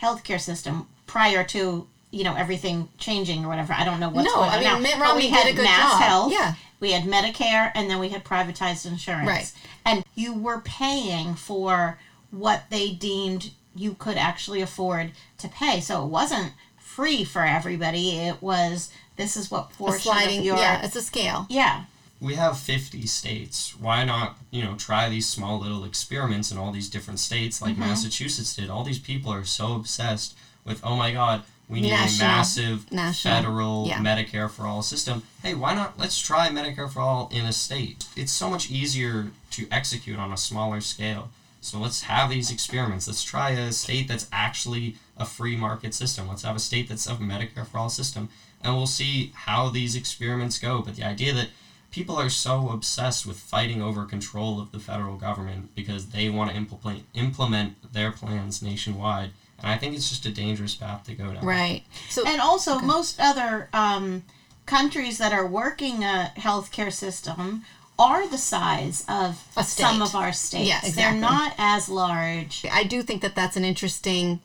Speaker 2: healthcare system prior to you know everything changing or whatever. I don't know what's
Speaker 1: No,
Speaker 2: going
Speaker 1: I
Speaker 2: on
Speaker 1: mean,
Speaker 2: now.
Speaker 1: Mitt Romney
Speaker 2: we had
Speaker 1: did a good
Speaker 2: Mass
Speaker 1: job.
Speaker 2: Health,
Speaker 1: Yeah.
Speaker 2: we had Medicare, and then we had privatized insurance.
Speaker 1: Right.
Speaker 2: And you were paying for what they deemed you could actually afford to pay. So it wasn't free for everybody. It was this is what
Speaker 1: A
Speaker 2: portion
Speaker 1: sliding,
Speaker 2: of your
Speaker 1: yeah, it's a scale.
Speaker 2: yeah.
Speaker 3: we have 50 states. Why not, you know, try these small little experiments in all these different states like
Speaker 1: Mm-hmm.
Speaker 3: Massachusetts did? All these people are so obsessed with, oh my God, we need
Speaker 1: National-
Speaker 3: a massive
Speaker 1: national,
Speaker 3: federal
Speaker 1: yeah.
Speaker 3: Medicare for all system. Hey, why not? Let's try Medicare for all in a state. It's so much easier to execute on a smaller scale. So let's have these experiments. Let's try a state that's actually a free market system. Let's have a state that's a Medicare for all system. And we'll see how these experiments go. But the idea that people are so obsessed with fighting over control of the federal government because they want to implement implement their plans nationwide. And I think it's just a dangerous path to go down.
Speaker 1: Right. So
Speaker 2: And also, most other um, countries that are working a healthcare system are the size of some of our states.
Speaker 1: Yeah,
Speaker 2: They're not as large.
Speaker 1: I do think that that's an interesting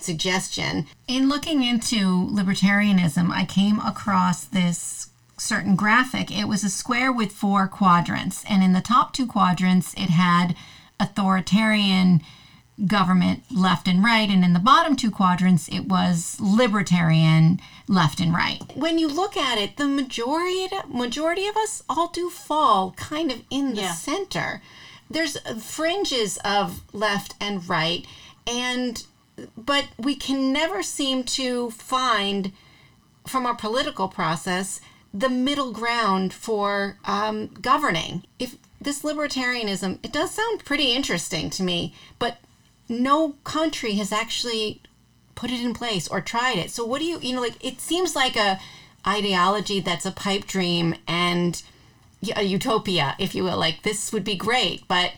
Speaker 1: suggestion.
Speaker 4: In looking into libertarianism, I came across this certain graphic. It was a square with four quadrants, and in the top two quadrants, it had authoritarian government left and right, and in the bottom two quadrants, it was libertarian left and right.
Speaker 1: When you look at it, the majority majority of us all do fall kind of in the
Speaker 2: Yeah.
Speaker 1: center. There's fringes of left and right, and but we can never seem to find from our political process the middle ground for um, governing. If this libertarianism, it does sound pretty interesting to me, but no country has actually put it in place or tried it. So what do you, you know, like it seems like a ideology that's a pipe dream and a utopia, if you will. Like this would be great, but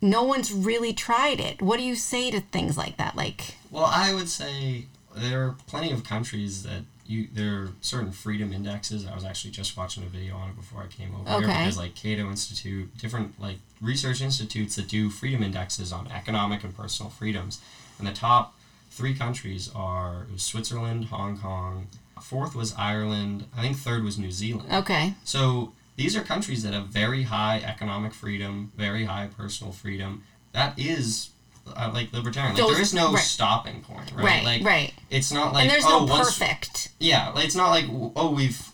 Speaker 1: no one's really tried it. What do you say to things like that? Like,
Speaker 3: Well, I would say there are plenty of countries that you there are certain freedom indexes. I was actually just watching a video on it before I came over here
Speaker 1: Okay.
Speaker 3: because like Cato Institute, different like research institutes that do freedom indexes on economic and personal freedoms. And the top three countries are Switzerland, Hong Kong, fourth was Ireland, I think third was New Zealand.
Speaker 1: okay,
Speaker 3: So these are countries that have very high economic freedom, very high personal freedom. That is uh, like libertarian. Like
Speaker 1: Those-
Speaker 3: there is no
Speaker 1: right.
Speaker 3: stopping point, right?
Speaker 1: right,
Speaker 3: like
Speaker 1: right.
Speaker 3: it's not like
Speaker 1: and there's
Speaker 3: oh
Speaker 1: no
Speaker 3: once
Speaker 1: perfect.
Speaker 3: yeah, like, it's not like oh we've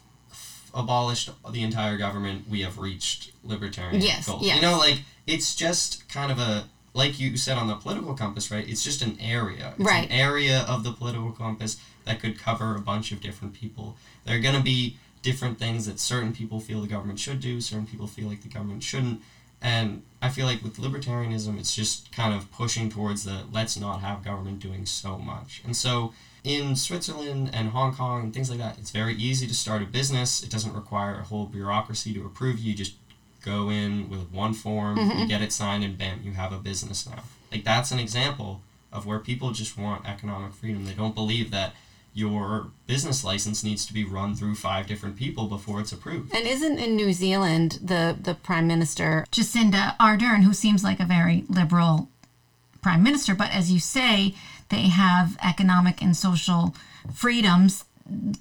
Speaker 3: abolished the entire government, we have reached libertarian
Speaker 1: Yes,
Speaker 3: goals.
Speaker 1: yes.
Speaker 3: You know, like it's just kind of a like you said on the political compass, right? It's just an area. It's
Speaker 1: Right.
Speaker 3: an area of the political compass that could cover a bunch of different people. There are going to be different things that certain people feel the government should do, certain people feel like the government shouldn't. And I feel like with libertarianism, it's just kind of pushing towards the let's not have government doing so much. And so in Switzerland and Hong Kong and things like that, it's very easy to start a business. It doesn't require a whole bureaucracy to approve you. You just go in with one form, you mm-hmm. get it signed, and bam, you have a business now. Like that's an example of where people just want economic freedom. They don't believe that your business license needs to be run through five different people before it's approved.
Speaker 1: And isn't in New Zealand the the prime minister?
Speaker 4: Jacinda Ardern, who seems like a very liberal prime minister, but as you say, they have economic and social freedoms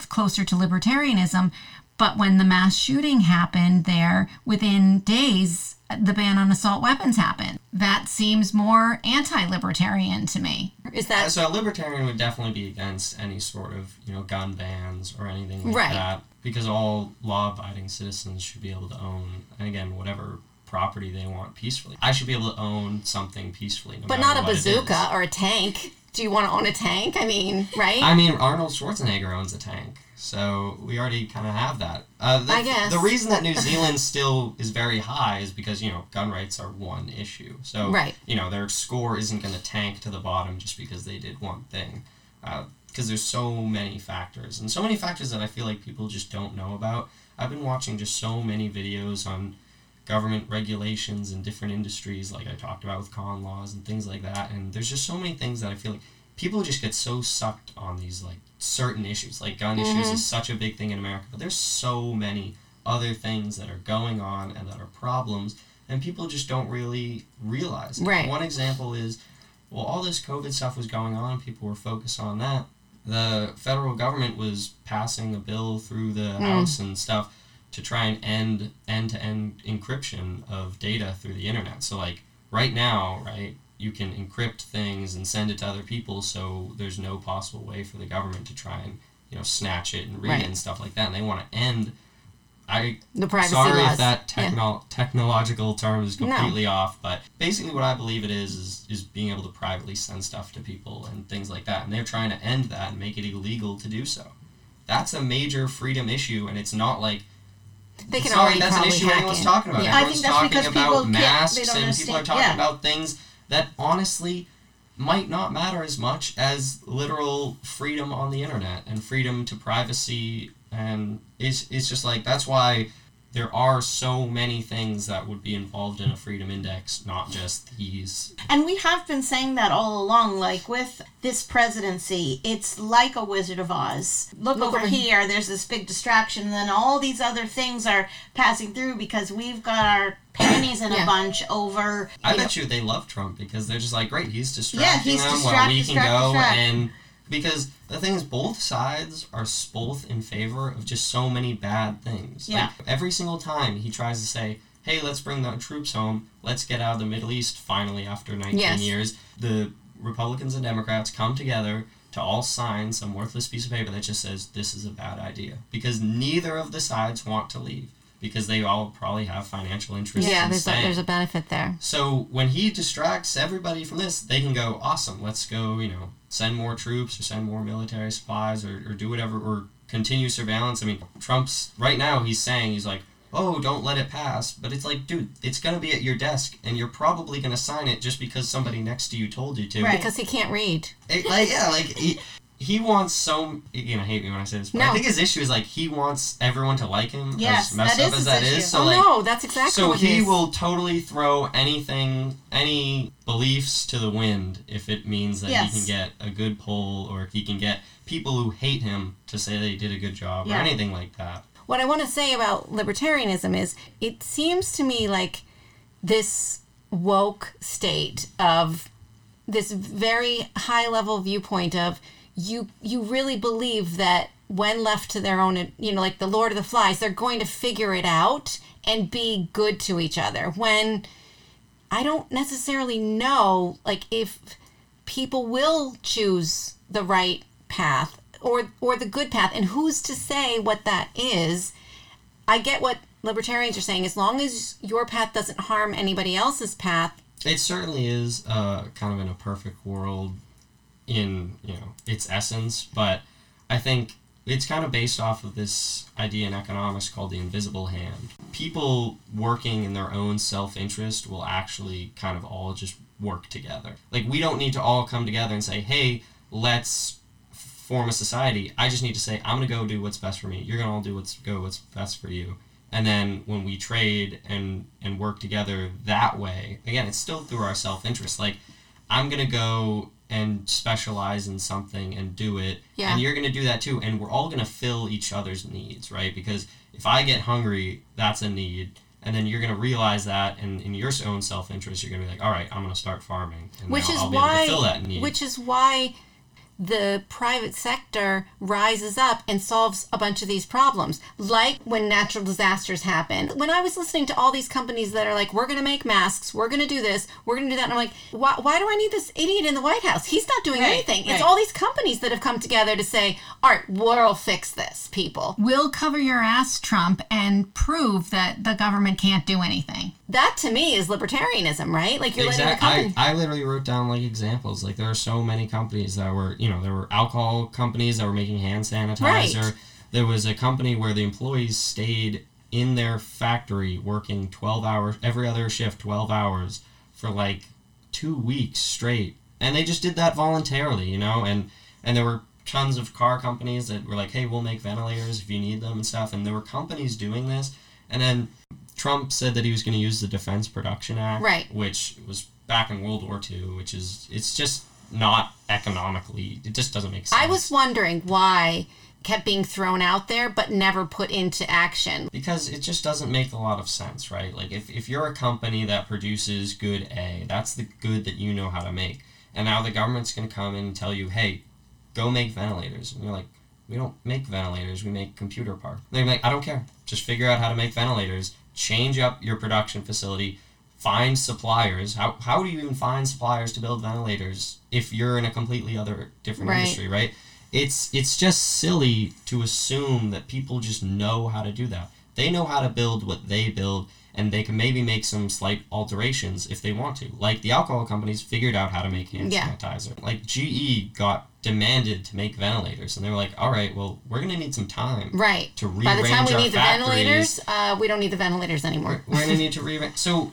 Speaker 4: closer to libertarianism. But when the mass shooting happened there, within days, the ban on assault weapons happened. That seems more anti libertarian to me.
Speaker 1: Is that
Speaker 3: So a libertarian would definitely be against any sort of you know gun bans or anything like
Speaker 1: Right.
Speaker 3: that because all law-abiding citizens should be able to own and again whatever property they want peacefully. I should be able to own something peacefully, no
Speaker 1: but not a
Speaker 3: what it is.
Speaker 1: bazooka or a tank? Do you want to own a tank? I mean, right?
Speaker 3: I mean, Arnold Schwarzenegger owns a tank, so we already kind of have that. Uh, the,
Speaker 1: I guess.
Speaker 3: the reason that New Zealand still is very high is because you know gun rights are one issue. So
Speaker 1: Right.
Speaker 3: you know their score isn't going to tank to the bottom just because they did one thing, because there's so many factors and so many factors that I feel like people just don't know about. I've been watching just so many videos on government regulations and different industries, like I talked about with con laws and things like that. And there's just so many things that I feel like people just get so sucked on these like certain issues. Like gun issues is mm-hmm. such a big thing in America, but there's so many other things that are going on and that are problems, and people just don't really realize. it.
Speaker 1: Right.
Speaker 3: One example is, well, all this COVID stuff was going on, people were focused on that. The federal government was passing a bill through the mm. House and stuff to try and end end-to-end encryption of data through the internet. So like right now, right, you can encrypt things and send it to other people so there's no possible way for the government to try and, you know, snatch it and read
Speaker 1: Right.
Speaker 3: it and stuff like that. And they want to end I
Speaker 1: the privacy
Speaker 3: sorry
Speaker 1: laws.
Speaker 3: if that
Speaker 1: Yeah.
Speaker 3: technological term is
Speaker 1: No.
Speaker 3: completely off, but basically what I believe it is, is is being able to privately send stuff to people and things like that. And they're trying to end that and make it illegal to do so. That's a major freedom issue, and it's not like
Speaker 1: They can
Speaker 3: sorry, that's an issue anyone's
Speaker 1: in.
Speaker 3: talking about.
Speaker 1: Yeah.
Speaker 2: I think that's
Speaker 3: talking
Speaker 2: because
Speaker 3: about
Speaker 2: people can't- they
Speaker 3: masks,
Speaker 2: don't
Speaker 3: and people are
Speaker 2: understand-
Speaker 3: talking
Speaker 2: yeah.
Speaker 3: about things that honestly might not matter as much as literal freedom on the internet and freedom to privacy. Um, and it's, it's just like, that's why there are so many things that would be involved in a freedom index, not just these.
Speaker 2: And we have been saying that all along, like with this presidency, it's like a Wizard of Oz. Look,
Speaker 1: Look
Speaker 2: over
Speaker 1: over
Speaker 2: here, there's this big distraction, and then all these other things are passing through because we've got our panties in
Speaker 1: Yeah.
Speaker 2: a bunch over.
Speaker 3: I
Speaker 2: you know,
Speaker 3: bet you they love Trump because they're just like, great, he's distracting yeah,
Speaker 2: he's
Speaker 3: them
Speaker 2: distract,
Speaker 3: while we
Speaker 2: distract,
Speaker 3: can go
Speaker 2: distract.
Speaker 3: and because the thing is, both sides are both in favor of just so many bad things.
Speaker 2: Yeah.
Speaker 3: Like every single time he tries to say, "Hey, let's bring the troops home. Let's get out of the Middle East finally after 19
Speaker 1: Yes.
Speaker 3: years." The Republicans and Democrats come together to all sign some worthless piece of paper that just says this is a bad idea because neither of the sides want to leave because they all probably have financial interests.
Speaker 1: Yeah,
Speaker 3: in
Speaker 1: there's a, there's a benefit there.
Speaker 3: So when he distracts everybody from this, they can go, awesome, let's go, you know, send more troops or send more military supplies or, or do whatever or continue surveillance. I mean, Trump's right now he's saying he's like, oh, don't let it pass. But it's like, dude, it's gonna be at your desk and you're probably gonna sign it just because somebody next to you told you to.
Speaker 2: Right.
Speaker 1: Because he can't read.
Speaker 3: It- like, yeah, like he, he wants so you know hate me when I say this, but I think his issue is like he wants everyone to like him
Speaker 2: Yes,
Speaker 3: as messed
Speaker 2: that
Speaker 3: up
Speaker 2: is
Speaker 3: as that
Speaker 2: his
Speaker 3: is. So
Speaker 1: oh
Speaker 3: like
Speaker 1: no, that's exactly
Speaker 3: so
Speaker 1: what
Speaker 3: he will totally throw anything, any beliefs to the wind if it means that
Speaker 2: Yes.
Speaker 3: he can get a good poll or if he can get people who hate him to say they did a good job or anything like that.
Speaker 1: what I want to say about libertarianism is it seems to me like this woke state of this very high level viewpoint of you you really believe that when left to their own you know like the lord of the flies they're going to figure it out and be good to each other. When i don't necessarily know like if people will choose the right path or or the good path and who's to say what that is. I get what libertarians are saying. As long as your path doesn't harm anybody else's path
Speaker 3: It certainly is uh, kind of in a perfect world in you know its essence, but I think it's kind of based off of this idea in economics called the invisible hand. People working in their own self-interest will actually kind of all just work together. Like we don't need to all come together and say, "Hey, let's form a society." I just need to say, "I'm going to go do what's best for me. You're going to all do what's go what's best for you." And then when we trade and and work together that way, again, it's still through our self-interest. Like I'm going to go and specialize in something and do it.
Speaker 1: Yeah.
Speaker 3: and you're going to do that too and we're all going to fill each other's needs right? Because if i get hungry that's a need. And then you're going to realize that and in your own self-interest you're going to be like all right i'm going to start farming and
Speaker 1: which is
Speaker 3: I'll be
Speaker 1: why
Speaker 3: able to fill that need.
Speaker 1: which is why the private sector rises up and solves a bunch of these problems, like when natural disasters happen. When I was listening to all these companies that are like, we're going to make masks, we're going to do this, we're going to do that, and I'm like, why, why do I need this idiot in the White House? He's not doing
Speaker 2: Right,
Speaker 1: anything.
Speaker 2: right.
Speaker 1: It's all these companies that have come together to say, all right, we'll fix this, people.
Speaker 4: We'll cover your ass, Trump, and prove that the government can't do anything.
Speaker 1: That to me is libertarianism, right? Like you're letting the
Speaker 3: Exactly.
Speaker 1: company.
Speaker 3: I, I literally wrote down like examples. Like there are so many companies that were, you know, there were alcohol companies that were making hand sanitizer.
Speaker 1: Right.
Speaker 3: There was a company where the employees stayed in their factory working 12 hours every other shift 12 hours for like 2 weeks straight. And they just did that voluntarily, you know, and and there were tons of car companies that were like, "Hey, we'll make ventilators if you need them and stuff." And there were companies doing this. And then Trump said that he was going to use the Defense Production Act,
Speaker 1: Right.
Speaker 3: which was back in World War II, which is it's just not economically. It just doesn't make sense.
Speaker 1: I was wondering why kept being thrown out there but never put into action.
Speaker 3: because it just doesn't make a lot of sense, right? Like if, if you're a company that produces good A, that's the good that you know how to make. And now the government's going to come in and tell you, "Hey, go make ventilators." And you're like, "We don't make ventilators. We make computer parts." They're like, "I don't care. Just figure out how to make ventilators. Change up your production facility. Find suppliers. How how do you even find suppliers to build ventilators if you're in a completely other different
Speaker 1: Right.
Speaker 3: industry, right? It's it's just silly to assume that people just know how to do that. They know how to build what they build, and they can maybe make some slight alterations if they want to. Like the alcohol companies figured out how to make hand
Speaker 1: Yeah.
Speaker 3: sanitizer. Like GE got demanded to make ventilators, and they were like, "All right, well, we're gonna need some time
Speaker 1: Right.
Speaker 3: to
Speaker 1: By the
Speaker 3: rearrange
Speaker 1: time we need the ventilators, uh, we don't need the ventilators anymore.
Speaker 3: We're gonna need to rearrange." So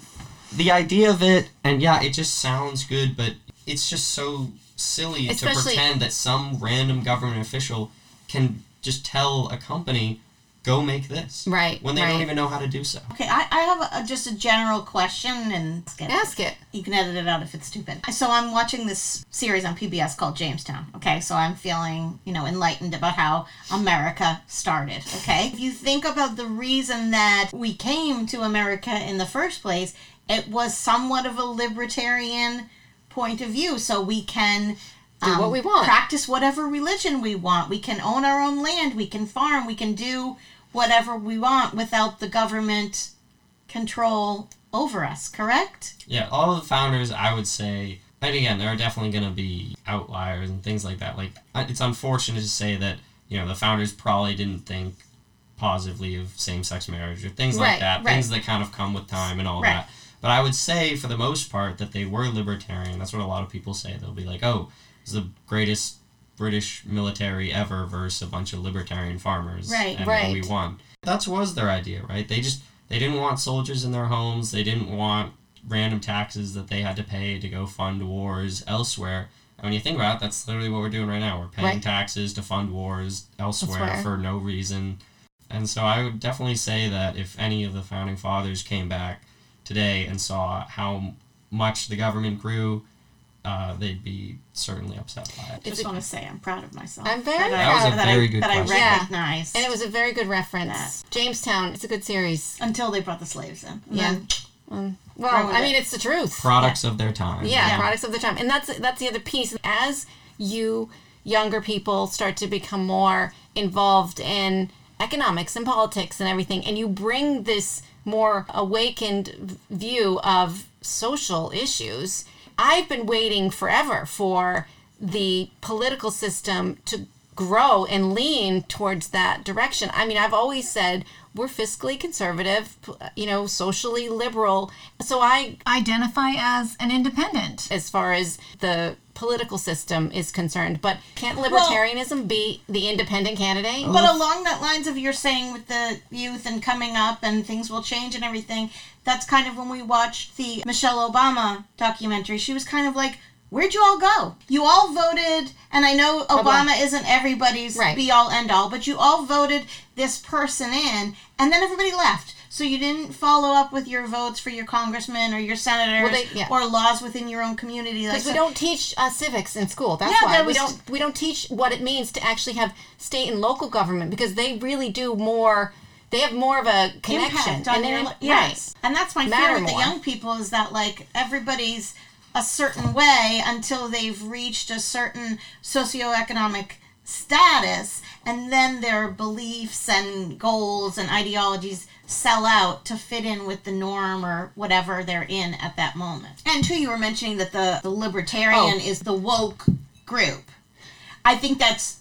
Speaker 3: the idea of it, and yeah, it just sounds good, but it's just so silly
Speaker 1: Especially-
Speaker 3: to pretend that some random government official can just tell a company, "Go make this,"
Speaker 1: Right,
Speaker 3: when they
Speaker 1: right.
Speaker 3: don't even know how to do so.
Speaker 2: Okay, I, I have a, just a general question and
Speaker 1: Ask it.
Speaker 2: You can edit it out if it's stupid. So I'm watching this series on PBS called Jamestown. Okay, so I'm feeling, you know, enlightened about how America started. Okay, if you think about the reason that we came to America in the first place, it was somewhat of a libertarian point of view. So we can um,
Speaker 1: Do what we want.
Speaker 2: practice whatever religion we want. We can own our own land. We can farm. We can do whatever we want without the government control over us. Correct?
Speaker 3: Yeah, all of the founders, I would say, and again, there are definitely going to be outliers and things like that. Like, uh, it's unfortunate to say that, you know, the founders probably didn't think positively of same sex marriage or things like that,
Speaker 1: right.
Speaker 3: things that kind of come with time and all
Speaker 2: Right.
Speaker 3: that. But I would say, for the most part, that they were libertarian. That's what a lot of people say. They'll be like, oh, it's the greatest British military ever versus a bunch of libertarian farmers.
Speaker 2: Right,
Speaker 3: and
Speaker 1: right.
Speaker 3: we won. That was their idea, right? They just they didn't want soldiers in their homes. They didn't want random taxes that they had to pay to go fund wars elsewhere. And when you think about it, that's literally what we're doing right now. We're paying
Speaker 1: Right.
Speaker 3: taxes to fund wars elsewhere
Speaker 1: Elsewhere.
Speaker 3: for no reason. And so I would definitely say that if any of the founding fathers came back today and saw how much the government grew, uh, they'd be certainly upset by it.
Speaker 1: I
Speaker 2: just want to say I'm proud of myself.
Speaker 1: I'm very
Speaker 2: that I,
Speaker 1: That was a
Speaker 2: that
Speaker 3: very
Speaker 2: I,
Speaker 3: good
Speaker 2: that I
Speaker 3: question.
Speaker 1: Yeah. And it was a very good reference. Jamestown, it's a good series.
Speaker 2: until they brought the slaves in. And
Speaker 1: Yeah.
Speaker 2: then-
Speaker 1: Well, I mean,
Speaker 2: it.
Speaker 1: it's the truth.
Speaker 3: Products of their time.
Speaker 1: Yeah,
Speaker 2: Yeah.
Speaker 1: products of the time. And that's that's the other piece. As you younger people start to become more involved in economics and politics and everything and you bring this more awakened view of social issues, I've been waiting forever for the political system to grow and lean towards that direction. I mean, I've always said we're fiscally conservative, you know, socially liberal. So I
Speaker 4: Identify as an independent.
Speaker 1: as far as the political system is concerned. But can't
Speaker 2: Well-
Speaker 1: libertarianism be the independent candidate?
Speaker 2: But along that lines of you're saying with the youth and coming up and things will change and everything, that's kind of when we watched the Michelle Obama documentary. She was kind of like, Where'd you all go? You all voted, and I know Obama isn't everybody's
Speaker 1: Right.
Speaker 2: be all end all, but you all voted this person in, and then everybody left. So you didn't follow up with your votes for your congressman or your senators
Speaker 1: they- yeah.
Speaker 2: or laws within your own community. Like
Speaker 1: because we
Speaker 2: so-
Speaker 1: don't teach uh, civics in school. That's
Speaker 2: Yeah,
Speaker 1: why
Speaker 2: there
Speaker 1: we don't we don't teach what it means to actually have state and local government because they really do more. They have more of a connection
Speaker 2: impact on
Speaker 1: and
Speaker 2: your
Speaker 1: they're
Speaker 2: li- yes and that's my fear
Speaker 1: Matter
Speaker 2: with the young people is that like everybody's a certain way until they've reached a certain socioeconomic status and then their beliefs and goals and ideologies sell out to fit in with the norm or whatever they're in at that moment. And two, you were mentioning that the, the libertarian
Speaker 1: Oh.
Speaker 2: is the woke group. I think that's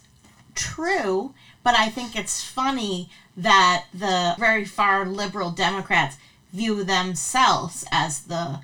Speaker 2: true, but I think it's funny that the very far liberal Democrats view themselves as the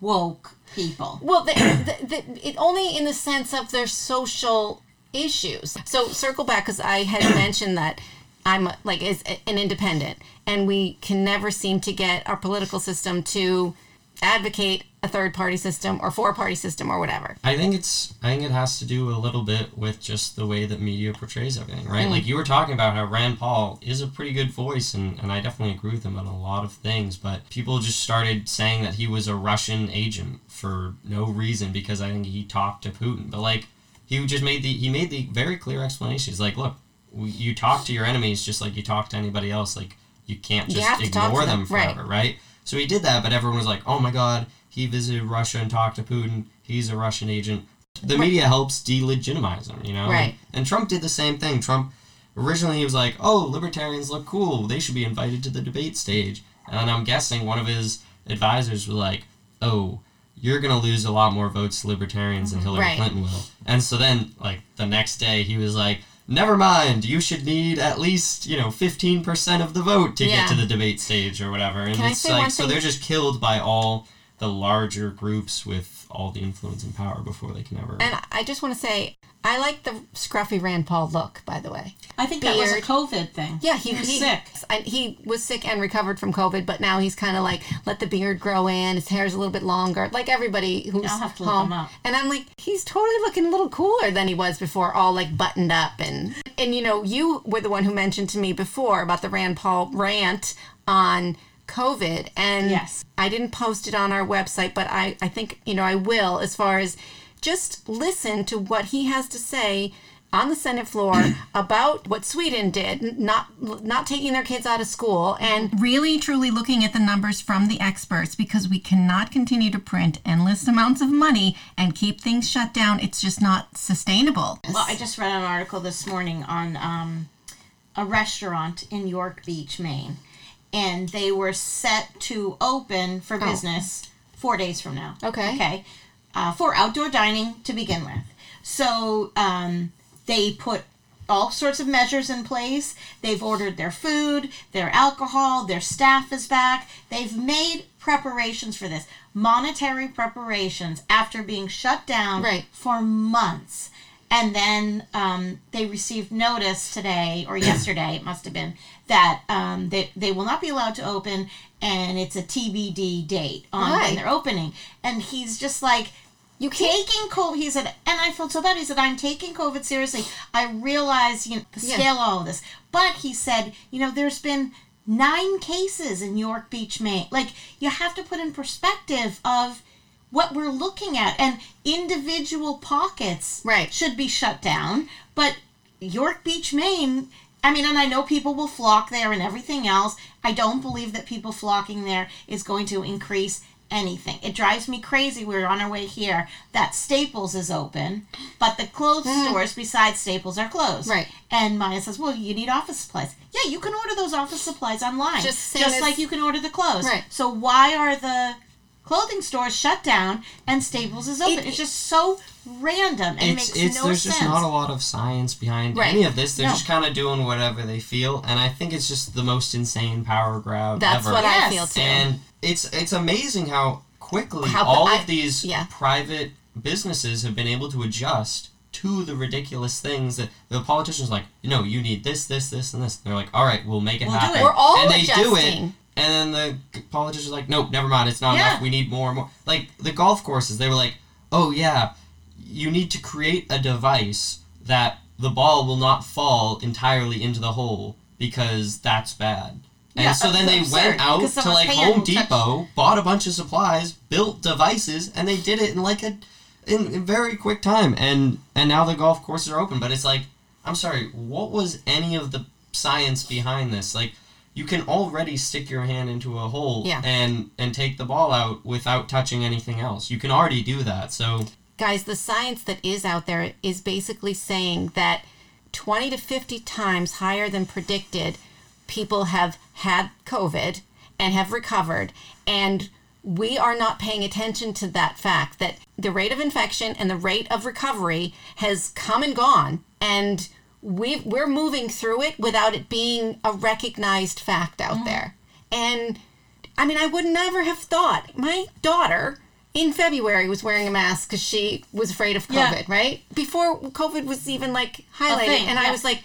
Speaker 2: woke people.
Speaker 1: Well, the, the, the, it only in the sense of their social issues. So circle back because I had mentioned that I'm like is an independent, and we can never seem to get our political system to advocate a third party system or four party system or whatever.
Speaker 3: I think it's I think it has to do a little bit with just the way that media portrays everything, right? Mm-hmm. Like you were talking about how Rand Paul is a pretty good voice and, and I definitely agree with him on a lot of things, but people just started saying that he was a Russian agent for no reason because I think he talked to Putin. But like he just made the he made the very clear explanation. He's like, look, you talk to your enemies just like you talk to anybody else. Like you can't just
Speaker 1: talk
Speaker 3: ignore them,
Speaker 1: them, right.
Speaker 3: forever, right? So he did that, but everyone was like, "Oh my God, he visited Russia and talked to Putin. He's a Russian agent." The media helps delegitimize him, you know.
Speaker 1: Right.
Speaker 3: And Trump did the same thing. Trump originally he was like, "Oh, libertarians look cool. They should be invited to the debate stage." And I'm guessing one of his advisors was like, "Oh, you're gonna lose a lot more votes to libertarians than mm-hmm. Hillary
Speaker 1: Right.
Speaker 3: Clinton will." And so then, like the next day, he was like. Never mind. You should need at least you know fifteen percent of the vote to
Speaker 1: Yeah.
Speaker 3: get to the debate stage or whatever. And
Speaker 1: Can
Speaker 3: it's like so they're just killed by all the larger groups with all the influence and power before they can ever.
Speaker 1: And I just want to say, I like the scruffy Rand Paul look. By the way,
Speaker 2: I think that was a COVID thing.
Speaker 1: yeah, he,
Speaker 2: was
Speaker 1: he
Speaker 2: sick.
Speaker 1: And he was sick and recovered from COVID, but now he's kind of like let the beard grow in. His hair's a little bit longer, like everybody who's
Speaker 2: I'll have to look
Speaker 1: home.
Speaker 2: him up.
Speaker 1: And I'm like, he's totally looking a little cooler than he was before, all like buttoned up and and you know, you were the one who mentioned to me before about the Rand Paul rant on COVID, and
Speaker 2: Yes.
Speaker 1: I didn't post it on our website, but I I think you know I will as far as just listen to what he has to say on the Senate floor about what Sweden did, not not taking their kids out of school, and
Speaker 4: really truly looking at the numbers from the experts because we cannot continue to print endless amounts of money and keep things shut down. It's just not sustainable.
Speaker 2: Well, I just read an article this morning on um, a restaurant in York Beach, Maine, and they were set to open for business four days from now.
Speaker 1: Okay.
Speaker 2: Okay. Uh, for outdoor dining to begin with. So um, they put all sorts of measures in place. They've ordered their food, their alcohol, their staff is back. They've made preparations for this, monetary preparations after being shut down
Speaker 1: Right.
Speaker 2: for months. And then um, they received notice today or yesterday, it must have been, that um, they, they will not be allowed to open and it's a TBD date on
Speaker 1: Right.
Speaker 2: when they're opening. And he's just like,
Speaker 1: you
Speaker 2: taking COVID. He said, and I felt so bad. He said, I'm taking COVID seriously. I realize you know, the
Speaker 1: Yeah.
Speaker 2: scale of all of this. But he said, you know, there's been nine cases in York Beach, Maine. Like, you have to put in perspective of what we're looking at. And individual pockets
Speaker 1: Right.
Speaker 2: should be shut down. But York Beach, Maine, I mean, and I know people will flock there and everything else. I don't believe that people flocking there is going to increase anything. It drives me crazy. We're on our way here that Staples is open, but the clothes mm. stores besides Staples are closed.
Speaker 1: Right.
Speaker 2: And Maya says, "Well, you need office supplies. Yeah, you can order those office supplies online,
Speaker 1: Just
Speaker 2: just like you can order the clothes.
Speaker 1: Right.
Speaker 2: So why are the clothing stores shut down and Staples is open?
Speaker 1: It-
Speaker 2: it's just so random and
Speaker 3: it's
Speaker 2: makes
Speaker 3: it's
Speaker 2: no
Speaker 3: there's
Speaker 2: sense.
Speaker 3: just not a lot of science behind
Speaker 1: Right.
Speaker 3: any of this. They're
Speaker 2: No.
Speaker 3: just kind of doing whatever they feel, and I think it's just the most insane power grab
Speaker 1: That's
Speaker 3: ever.
Speaker 1: what I feel too.
Speaker 3: and it's it's amazing how quickly
Speaker 1: How-
Speaker 3: all
Speaker 1: I-
Speaker 3: of these
Speaker 1: yeah.
Speaker 3: private businesses have been able to adjust to the ridiculous things that the politicians are like you know you need this this this and this they're like all right we'll make it
Speaker 2: We'll
Speaker 3: happen
Speaker 2: it.
Speaker 1: We're all
Speaker 3: and they do it
Speaker 1: adjusting.
Speaker 3: And then the politicians are like nope never mind it's not
Speaker 2: Yeah.
Speaker 3: enough we need more and more like the golf courses they were like oh yeah you need to create a device that the ball will not fall entirely into the hole because that's bad. And
Speaker 2: Yeah,
Speaker 3: so then they
Speaker 2: absurd,
Speaker 3: went out to like Home
Speaker 2: will touch-
Speaker 3: Depot, bought a bunch of supplies, built devices, and they did it in like a in a very quick time. And and now the golf courses are open. But it's like, I'm sorry, what was any of the science behind this? Like, you can already stick your hand into a hole
Speaker 1: Yeah.
Speaker 3: and and take the ball out without touching anything else. You can already do that. So
Speaker 1: Guys, the science that is out there is basically saying that 20 to 50 times higher than predicted, people have had COVID and have recovered. And we are not paying attention to that fact that the rate of infection and the rate of recovery has come and gone. And we, we're moving through it without it being a recognized fact out mm-hmm. there. And I mean, I would never have thought my daughter in February was wearing a mask because she was afraid of
Speaker 2: Yeah.
Speaker 1: COVID, right? Before COVID was even like highlighted.
Speaker 2: thing,
Speaker 1: and I was like,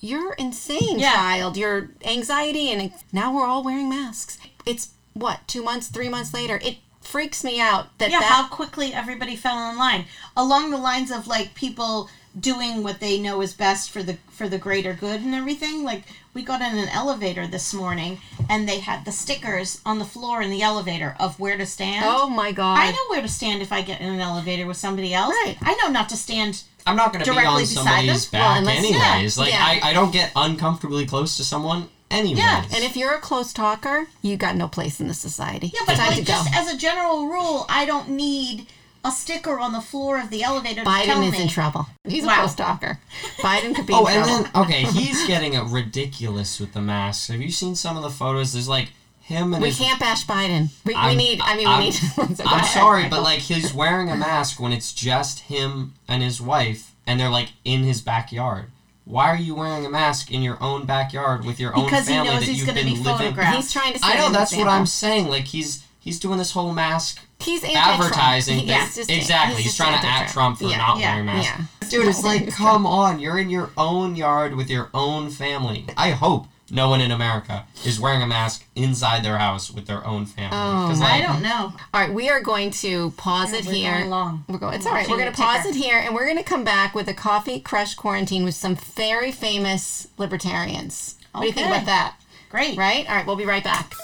Speaker 1: you're insane,
Speaker 2: Yeah.
Speaker 1: child. Your anxiety, and now we're all wearing masks. It's what, two months, three months later? It freaks me out that
Speaker 2: yeah,
Speaker 1: that.
Speaker 2: how quickly everybody fell in line along the lines of like people doing what they know is best for the for the greater good and everything. Like we got in an elevator this morning and they had the stickers on the floor in the elevator of where to stand.
Speaker 1: oh my God.
Speaker 2: I know where to stand if I get in an elevator with somebody else.
Speaker 1: Right.
Speaker 2: I know not to stand.
Speaker 3: I'm not going to be
Speaker 2: Directly
Speaker 3: on
Speaker 2: beside
Speaker 3: somebody's
Speaker 2: them?
Speaker 1: Well,
Speaker 3: back
Speaker 1: unless-
Speaker 3: anyways.
Speaker 1: yeah,
Speaker 3: like
Speaker 1: yeah.
Speaker 3: I, I don't get uncomfortably close to someone anyways.
Speaker 2: Yeah,
Speaker 1: And if you're a close talker, you got no place in the society.
Speaker 2: Yeah, but
Speaker 1: Time
Speaker 2: like just as a general rule, I don't need a sticker on the floor of the elevator to tell
Speaker 1: Biden is
Speaker 2: me.
Speaker 1: in trouble. He's a
Speaker 2: Wow.
Speaker 1: close talker. Biden could be
Speaker 3: Oh,
Speaker 1: in
Speaker 3: and
Speaker 1: trouble.
Speaker 3: then okay, he's getting a ridiculous with the mask. Have you seen some of the photos? There's like him and
Speaker 1: we
Speaker 3: his.
Speaker 1: can't bash Biden. We, we need. I mean,
Speaker 3: I'm-
Speaker 1: we need. So
Speaker 3: I'm sorry,
Speaker 1: Michael.
Speaker 3: but like he's wearing a mask when it's just him and his wife, and they're like in his backyard. Why are you wearing a mask in your own backyard with your
Speaker 2: Because
Speaker 3: own family
Speaker 2: knows
Speaker 3: that
Speaker 2: he's
Speaker 3: you've been
Speaker 2: be
Speaker 3: living?
Speaker 2: photographed.
Speaker 1: he's trying to.
Speaker 3: I know that's what. I'm saying. Like he's he's doing this whole mask
Speaker 1: He's anti-Trump.
Speaker 3: advertising
Speaker 1: He-
Speaker 3: thing.
Speaker 1: he's just-
Speaker 3: exactly. He's,
Speaker 1: just
Speaker 3: trying to at
Speaker 1: anti-Trump.
Speaker 3: For
Speaker 1: Yeah,
Speaker 3: not
Speaker 1: yeah,
Speaker 3: wearing masks.
Speaker 1: Yeah.
Speaker 3: Dude, it's like, come on, you're in your own yard with your own family. I hope no one in America is wearing a mask inside their house with their own family.
Speaker 1: Oh,
Speaker 3: 'Cause,
Speaker 1: my
Speaker 2: I don't know.
Speaker 1: All right, we are going to pause it
Speaker 2: we're
Speaker 1: here.
Speaker 2: going long.
Speaker 1: We're going. It's all right. We're going to pause
Speaker 2: ticker.
Speaker 1: it here, and we're going to come back with a coffee crush quarantine with some very famous libertarians. What do you think about that?
Speaker 2: Great.
Speaker 1: Right? All right, we'll be right back.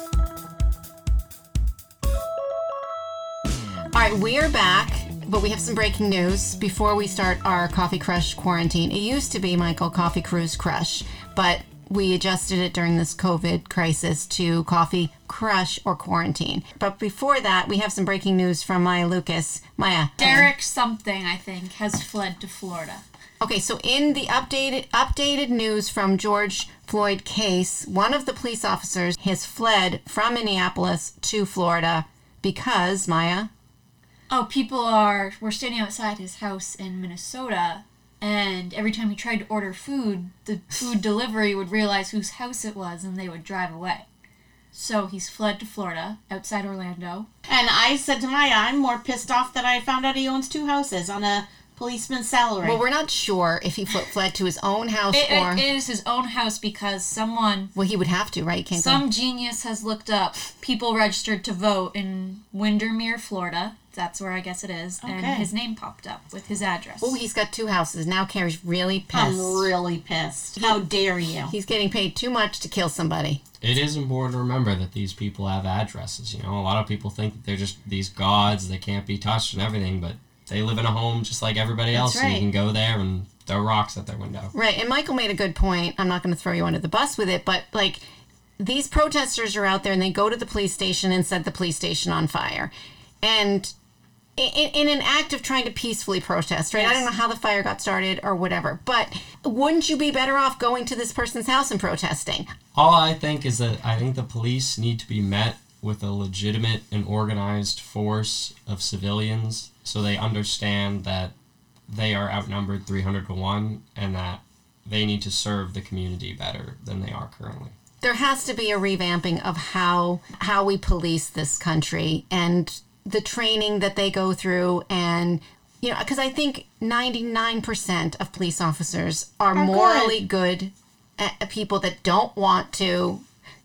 Speaker 1: Right, we are back, but we have some breaking news before we start our Coffee Crush quarantine. It used to be Michael Coffee Cruise Crush, but we adjusted it during this COVID crisis to Coffee Crush or Quarantine. But before that, we have some breaking news from Maya Lucas. Maya.
Speaker 5: Derek something, I think, has fled to Florida.
Speaker 1: Okay, so in the updated updated news from George Floyd case, one of the police officers has fled from Minneapolis to Florida because Maya.
Speaker 5: Oh, people are were standing outside his house in Minnesota, and every time he tried to order food, the food delivery would realize whose house it was, and they would drive away. So he's fled to Florida, outside Orlando.
Speaker 2: And I said to Maya, I'm more pissed off that I found out he owns two houses on a policeman's salary.
Speaker 1: Well, we're not sure if he fled to his own house
Speaker 5: It,
Speaker 1: or
Speaker 5: it is his own house because someone,
Speaker 1: well, he would have to, right? Can't
Speaker 5: some
Speaker 1: go.
Speaker 5: genius has looked up people registered to vote in Windermere, Florida. That's where I guess it is, and his name popped up with his address.
Speaker 1: Oh, he's got two houses now. Carrie's really pissed.
Speaker 2: I'm really pissed. How dare you?
Speaker 1: He's getting paid too much to kill somebody.
Speaker 3: It is important to remember that these people have addresses. You know, a lot of people think that they're just these gods that can't be touched and everything, but they live in a home just like everybody else, and you can go there and throw rocks at their window.
Speaker 1: Right, and Michael made a good point. I'm not going to throw you under the bus with it, but like these protesters are out there and they go to the police station and set the police station on fire. And in, in an act of trying to peacefully protest, right? I don't know how the fire got started or whatever, but wouldn't you be better off going to this person's house and protesting?
Speaker 3: All I think is that I think the police need to be met with a legitimate and organized force of civilians so they understand that they are outnumbered 300 to 1 and that they need to serve the community better than they are currently.
Speaker 1: there has to be a revamping of how how we police this country and the training that they go through and you know because i think 99% of police officers are,
Speaker 2: Are
Speaker 1: morally good, uh, people that don't want to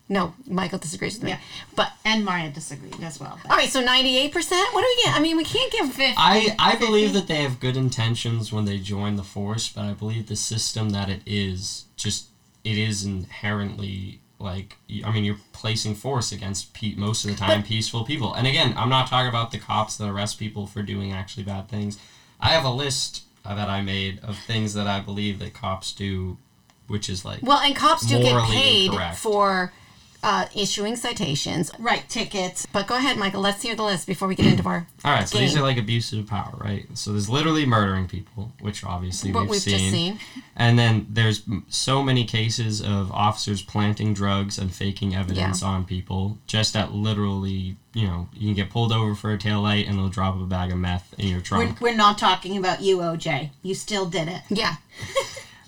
Speaker 1: no michael disagrees with me
Speaker 2: Yeah.
Speaker 1: but
Speaker 2: And Maya disagreed as well.
Speaker 1: all right so 98% what do we get i mean we can't give
Speaker 3: I, I believe that they have good intentions when they join the force, but I believe the system that it is just it is inherently like I mean you're placing force against pe- most of the time peaceful people. And again, I'm not talking about the cops that arrest people for doing actually bad things. I have a list uh, that I made of things that I believe that cops do, which is like
Speaker 1: Well, and cops do get paid
Speaker 3: incorrect.
Speaker 1: for uh, issuing citations.
Speaker 2: Right, tickets.
Speaker 1: But go ahead, Michael. Let's hear the list before we get into our.
Speaker 3: All right, so these are like abuses of power, right? So there's literally murdering people, which obviously
Speaker 1: What
Speaker 3: we've,
Speaker 1: we've
Speaker 3: seen.
Speaker 1: just seen.
Speaker 3: And then there's so many cases of officers planting drugs and faking evidence on people, just that literally, you know, you can get pulled over for a tail light and they'll drop a bag of meth in your
Speaker 2: We're,
Speaker 3: trunk.
Speaker 2: we're not talking about you, OJ. You still did it.
Speaker 1: Yeah.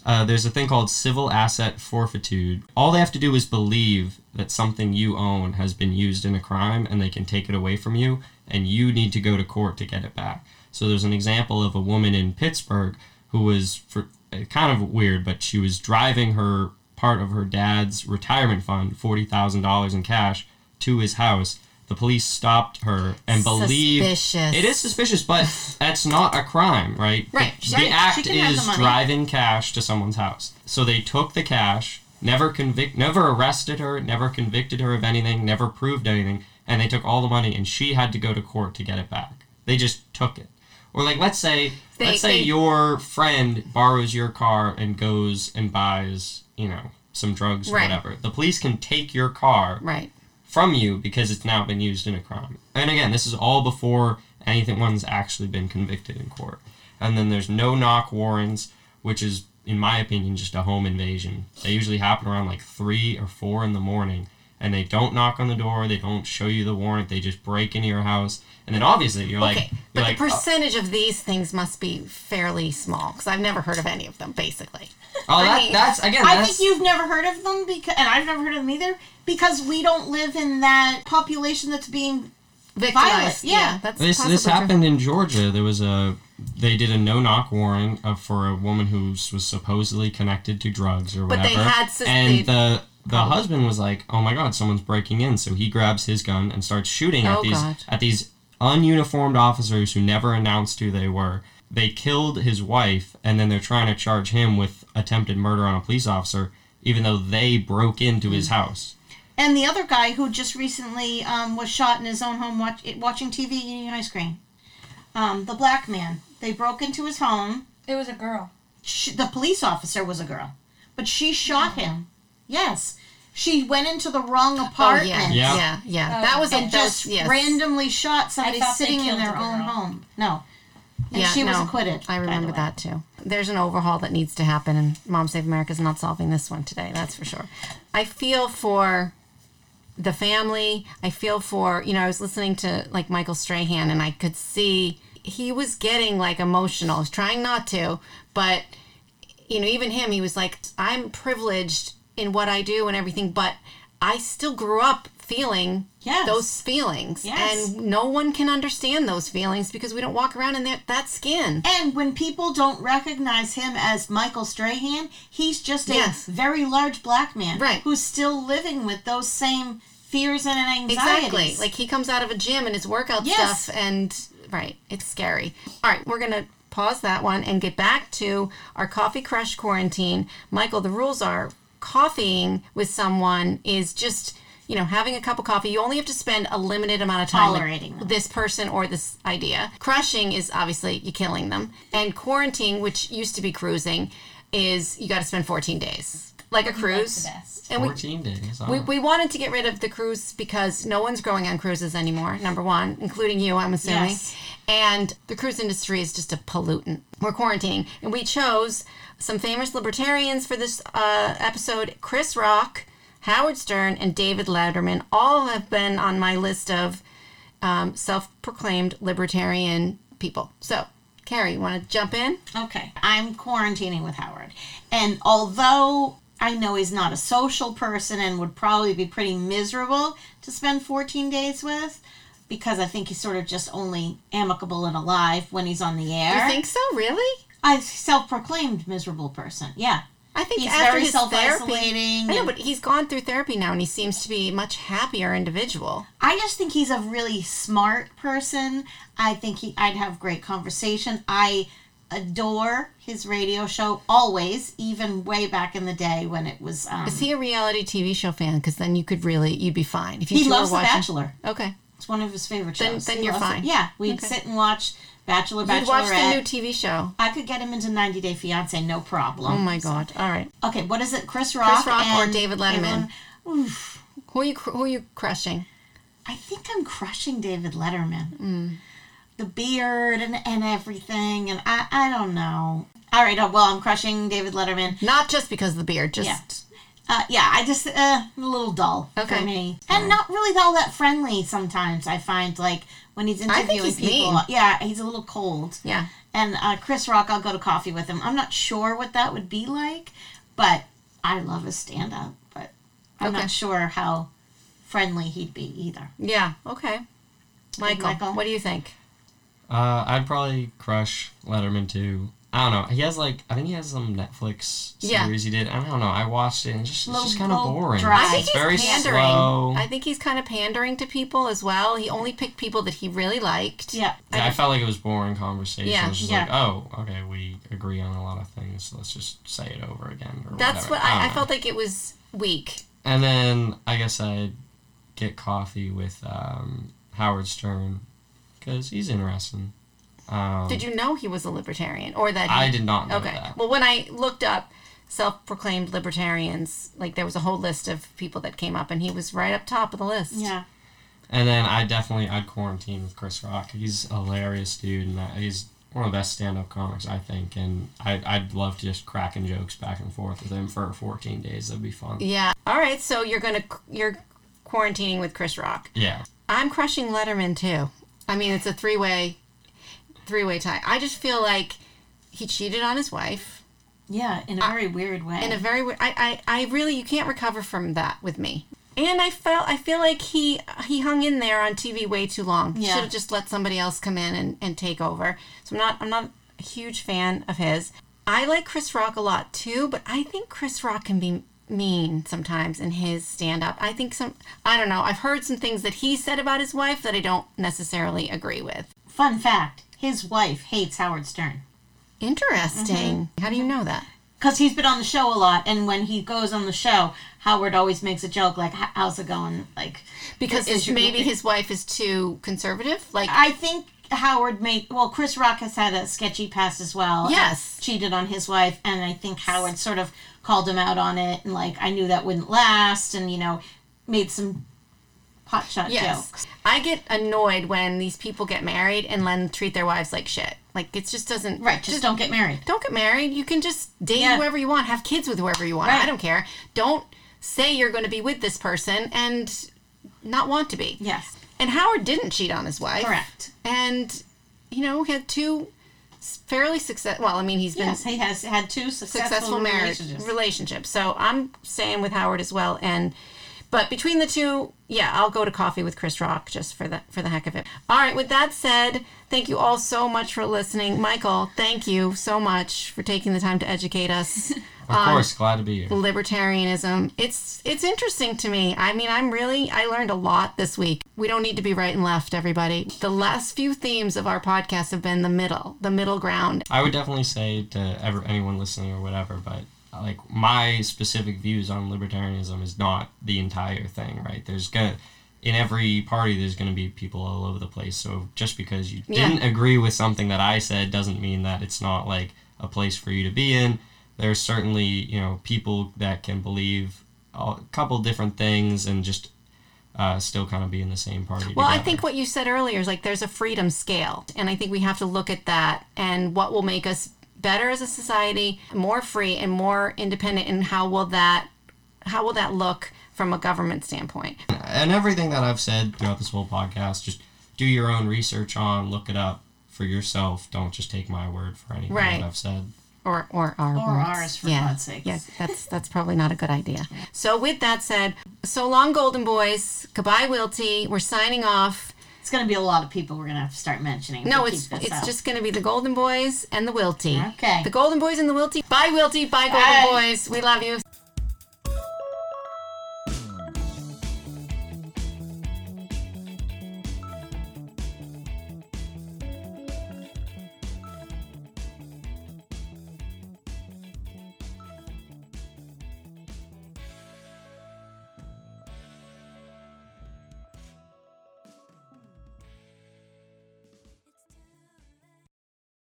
Speaker 3: Uh, there's a thing called civil asset forfeiture. All they have to do is believe that something you own has been used in a crime and they can take it away from you, and you need to go to court to get it back. So there's an example of a woman in Pittsburgh who was for uh, kind of weird, but she was driving her part of her dad's retirement fund, forty thousand dollars in cash, to his house. The police stopped her and believed
Speaker 1: Suspicious.
Speaker 3: it is suspicious, but that's not a crime, right?
Speaker 1: Right,
Speaker 3: The,
Speaker 2: right.
Speaker 3: the act
Speaker 2: She can have
Speaker 3: is
Speaker 2: the
Speaker 3: driving cash to someone's house. So they took the cash, never convict, never arrested her, never convicted her of anything, never proved anything, and they took all the money, and she had to go to court to get it back. They just took it. Or like, let's say,
Speaker 1: They-
Speaker 3: let's say
Speaker 1: they-
Speaker 3: your friend borrows your car and goes and buys, you know, some drugs or
Speaker 1: Right.
Speaker 3: whatever. The police can take your car
Speaker 1: Right.
Speaker 3: From you because it's now been used in a crime. And again, this is all before anything one's actually been convicted in court. And then there's no knock warrants, which is, in my opinion, just a home invasion. They usually happen around like three or four in the morning, and they don't knock on the door, they don't show you the warrant, they just break into your house, and then obviously you're like, you're
Speaker 1: but
Speaker 3: like,
Speaker 1: the
Speaker 3: "Oh,
Speaker 1: percentage of these things must be fairly small because I've never heard of any of them. Basically,
Speaker 3: oh,
Speaker 1: I
Speaker 3: that,
Speaker 1: mean,
Speaker 3: that's again,
Speaker 2: I
Speaker 3: that's
Speaker 2: think you've never heard of them because, and I've never heard of them either because we don't live in that population that's being.
Speaker 1: victimized.
Speaker 2: yeah.
Speaker 1: Yeah, that's
Speaker 3: This
Speaker 1: possibly
Speaker 3: this
Speaker 1: true.
Speaker 3: happened in Georgia. There was a they did a no knock warrant for a woman who was was supposedly connected to drugs or whatever.
Speaker 1: But
Speaker 3: whatever.
Speaker 1: they had sus-
Speaker 3: and
Speaker 1: they-
Speaker 3: the the husband was like, "Oh my God, someone's breaking in!" So he grabs his gun and starts shooting at
Speaker 1: Oh,
Speaker 3: these
Speaker 1: God.
Speaker 3: at these ununiformed officers who never announced who they were. They killed his wife, and then they're trying to charge him with attempted murder on a police officer, even though they broke into his
Speaker 1: Hmm.
Speaker 3: house.
Speaker 2: And the other guy who just recently um, was shot in his own home watch, watching TV eating ice cream. Um, the black man. They broke into his home.
Speaker 5: It was a girl.
Speaker 2: Sh the police officer was a girl, but she shot him. Yes. She went into the wrong
Speaker 1: Oh
Speaker 2: apartment
Speaker 1: yeah,
Speaker 3: Yeah.
Speaker 1: yeah, yeah.
Speaker 5: Oh.
Speaker 1: that was a
Speaker 2: and
Speaker 1: that
Speaker 2: just
Speaker 1: yes.
Speaker 2: randomly shot somebody sitting in their
Speaker 5: the
Speaker 2: own home. No. And
Speaker 1: Yeah,
Speaker 2: she was
Speaker 1: no,
Speaker 2: acquitted.
Speaker 1: I remember that too. There's an overhaul that needs to happen, and Mom Save America is not solving this one today. That's for sure. I feel for the family. I feel for you know. I was listening to like Michael Strahan, and I could see he was getting like emotional. He's trying not to, but you know, even him, he was like, "I'm privileged in what I do and everything, but I still grew up feeling
Speaker 2: Yes.
Speaker 1: those feelings,
Speaker 2: Yes.
Speaker 1: and no one can understand those feelings because we don't walk around in that, that skin."
Speaker 2: And when people don't recognize him as Michael Strahan, he's just a
Speaker 1: Yes.
Speaker 2: very large black man
Speaker 1: Right.
Speaker 2: who's still living with those same fears and anxieties.
Speaker 1: Exactly. Like he comes out of a gym and his workout
Speaker 2: Yes.
Speaker 1: stuff, and right, it's scary. All right, we're gonna pause that one and get back to our coffee crush quarantine. Michael, the rules are coffeeing with someone is just you know having a cup of coffee. You only have to spend a limited amount of time with
Speaker 2: Tolerating them.
Speaker 1: this person or this idea. Crushing is obviously you killing them, and quarantine, which used to be cruising, is you got to spend 14 days, like a cruise.
Speaker 5: the best.
Speaker 1: And we,
Speaker 3: 14 days.
Speaker 1: we, we wanted to get rid of the cruise because no one's going on cruises anymore, number one, including you, I'm assuming.
Speaker 2: Yes.
Speaker 1: And the cruise industry is just a pollutant. We're quarantining. And we chose some famous libertarians for this uh, episode Chris Rock, Howard Stern, and David Letterman. All have been on my list of um, self proclaimed libertarian people. So, Carrie, you want to jump in?
Speaker 2: Okay, I'm quarantining with Howard. And although I know he's not a social person and would probably be pretty miserable to spend 14 days with, because I think he's sort of just only amicable and alive when he's on the air.
Speaker 1: You think so? Really?
Speaker 2: I self-proclaimed miserable person. Yeah.
Speaker 1: I think
Speaker 2: He's
Speaker 1: after
Speaker 2: very
Speaker 1: his
Speaker 2: self-isolating
Speaker 1: I know, but he's gone through therapy now, and he seems to be a much happier individual.
Speaker 2: I just think he's a really smart person. I think he I'd have great conversation. I adore his radio show always, even way back in the day when it was um,
Speaker 1: Is he a reality TV show fan? Because then you could really, you'd be fine if you
Speaker 2: he loves The
Speaker 1: watching.
Speaker 2: Bachelor.
Speaker 1: Okay,
Speaker 2: It's one of his favorite shows.
Speaker 1: then
Speaker 2: He
Speaker 1: you're
Speaker 2: loves it.
Speaker 1: fine.
Speaker 2: Yeah, we'd
Speaker 1: Okay.
Speaker 2: sit and watch Bachelor,
Speaker 1: you'd watch the new TV show.
Speaker 2: I could get him into 90 Day Fiance, no problem.
Speaker 1: Oh my God! All right,
Speaker 2: Okay, what is it? Chris Rock,
Speaker 1: Chris Rock or David Letterman?
Speaker 2: Oof.
Speaker 1: Who are you who are you crushing?
Speaker 2: I think I'm crushing David Letterman.
Speaker 1: Mm.
Speaker 2: The beard and, and everything, and I, I don't know. All right, uh, well, I'm crushing David Letterman.
Speaker 1: Not just because of the beard, just
Speaker 2: Yeah. Uh, yeah, I just, uh, a little dull
Speaker 1: Okay.
Speaker 2: for me. And not really all that friendly sometimes, I find, like, when he's
Speaker 1: I think
Speaker 2: interviewing
Speaker 1: he's
Speaker 2: people.
Speaker 1: mean.
Speaker 2: Yeah, he's a little cold.
Speaker 1: yeah.
Speaker 2: And uh, Chris Rock, I'll go to coffee with him. I'm not sure what that would be like, but I love his stand up. But I'm
Speaker 1: Okay.
Speaker 2: not sure how friendly he'd be either.
Speaker 1: Yeah. Okay. Michael,
Speaker 2: Michael?
Speaker 1: what do you think?
Speaker 3: Uh, I'd probably crush Letterman too. I don't know. He has like I think he has some Netflix
Speaker 1: Yeah.
Speaker 3: series he did. I don't know. I watched it and it's just, it's
Speaker 2: Little-
Speaker 3: just kind of boring.
Speaker 2: dry.
Speaker 1: I think
Speaker 3: It's
Speaker 1: he's
Speaker 3: very
Speaker 1: pandering.
Speaker 3: slow.
Speaker 1: I think he's kind of pandering to people as well. He only picked people that he really liked.
Speaker 2: Yeah.
Speaker 3: Yeah, I felt like it was boring conversation.
Speaker 1: Yeah.
Speaker 3: It's just
Speaker 2: Yeah.
Speaker 3: like, oh, okay, we agree on a lot of things. So let's just say it over again. Or
Speaker 1: That's
Speaker 3: whatever.
Speaker 1: what I, I
Speaker 3: don't
Speaker 1: felt like it was weak.
Speaker 3: And then I guess I'd get coffee with um, Howard Stern because he's interesting. Um,
Speaker 1: Did you know he was a libertarian or that? He,
Speaker 3: I did not know
Speaker 1: Okay.
Speaker 3: that.
Speaker 1: Well, when I looked up self-proclaimed libertarians, like there was a whole list of people that came up, and he was right up top of the list.
Speaker 2: Yeah.
Speaker 3: And then I definitely I'd quarantine with Chris Rock. He's a hilarious dude, and that- he's one of the best stand-up comics I think. And I I'd love to just cracking jokes back and forth with him for 14 days. That'd be fun.
Speaker 1: Yeah. All right. So you're gonna you're quarantining with Chris Rock.
Speaker 3: Yeah.
Speaker 1: I'm crushing Letterman too. I mean, it's a three way three way tie. I just feel like he cheated on his wife
Speaker 2: Yeah, in a very weird way.
Speaker 1: in a very we- I, I I really you can't recover from that with me. And I felt I feel like he he hung in there on TV way too long. He
Speaker 2: Yeah.
Speaker 1: should have just let somebody else come in and, and take over. So I'm not I'm not a huge fan of his. I like Chris Rock a lot too, but I think Chris Rock can be mean sometimes in his stand up. I think some I don't know. I've heard some things that he said about his wife that I don't necessarily agree with.
Speaker 2: Fun fact his wife hates Howard Stern.
Speaker 1: Interesting. Mm-hmm. How do you know that?
Speaker 2: Because he's been on the show a lot, and when he goes on the show, Howard always makes a joke like, "How's it going?" Like,
Speaker 1: Because
Speaker 2: your-
Speaker 1: maybe his wife is too conservative. Like
Speaker 2: I think Howard made well. Chris Rock has had a sketchy past as well.
Speaker 1: Yes.
Speaker 2: cheated on his wife, and I think Howard sort of called him out on it, and like I knew that wouldn't last, and you know, made some hotshot
Speaker 1: Yes.
Speaker 2: jokes.
Speaker 1: I get annoyed when these people get married and then treat their wives like shit. Like it just doesn't
Speaker 2: Right, just, don't get married.
Speaker 1: don't get married. You can just date
Speaker 2: Yeah.
Speaker 1: whoever you want, have kids with whoever you want.
Speaker 2: Right.
Speaker 1: I don't care. Don't say you're going to be with this person and not want to be.
Speaker 2: Yes,
Speaker 1: And Howard didn't cheat on his wife.
Speaker 2: correct.
Speaker 1: And you know, had two fairly success well, I mean, he's been
Speaker 2: Yes, he has had two successful,
Speaker 1: successful marriage
Speaker 2: relationships.
Speaker 1: relationship. So I'm saying with Howard as well. And but between the two, yeah, I'll go to coffee with Chris Rock just for the for the heck of it. All right. With that said, thank you all so much for listening, Michael. Thank you so much for taking the time to educate us.
Speaker 3: Of course, glad to be here.
Speaker 1: libertarianism it's it's interesting to me i mean i'm really i learned a lot this week we don't need to be right and left everybody the last few themes of our podcast have been the middle the middle ground
Speaker 3: I would definitely say to ever anyone listening or whatever, but like my specific views on libertarianism is not the entire thing, right? There's gonna in every party there's gonna be people all over the place. So just because you
Speaker 1: Yeah.
Speaker 3: didn't agree with something that I said doesn't mean that it's not like a place for you to be in. There's certainly you know people that can believe a couple different things and just uh, still kind of be in the same party.
Speaker 1: Well, I think what you said earlier is like there's a freedom scale, and I think we have to look at that and what will make us better as a society, more free and more independent, and how will that how will that look from a government standpoint?
Speaker 3: and everything that I've said throughout this whole podcast, just do your own research on, look it up for yourself. Don't just take my word for anything
Speaker 1: Right.
Speaker 3: that I've said.
Speaker 1: Or or our
Speaker 2: Or
Speaker 1: words.
Speaker 2: ours, for
Speaker 1: yeah.
Speaker 2: God's sakes.
Speaker 1: Yeah, that's that's probably not a good idea. So with that said, so long, Golden Boys. Goodbye, Wilty. We're signing off.
Speaker 2: It's going to be a lot of people we're going to have to start mentioning.
Speaker 1: No, it's it's
Speaker 2: up.
Speaker 1: just going to be the Golden Boys and the Wilty.
Speaker 2: Okay.
Speaker 1: The Golden Boys and the Wilty. Bye, Wilty. Bye, Golden
Speaker 2: Bye.
Speaker 1: Boys. We love you.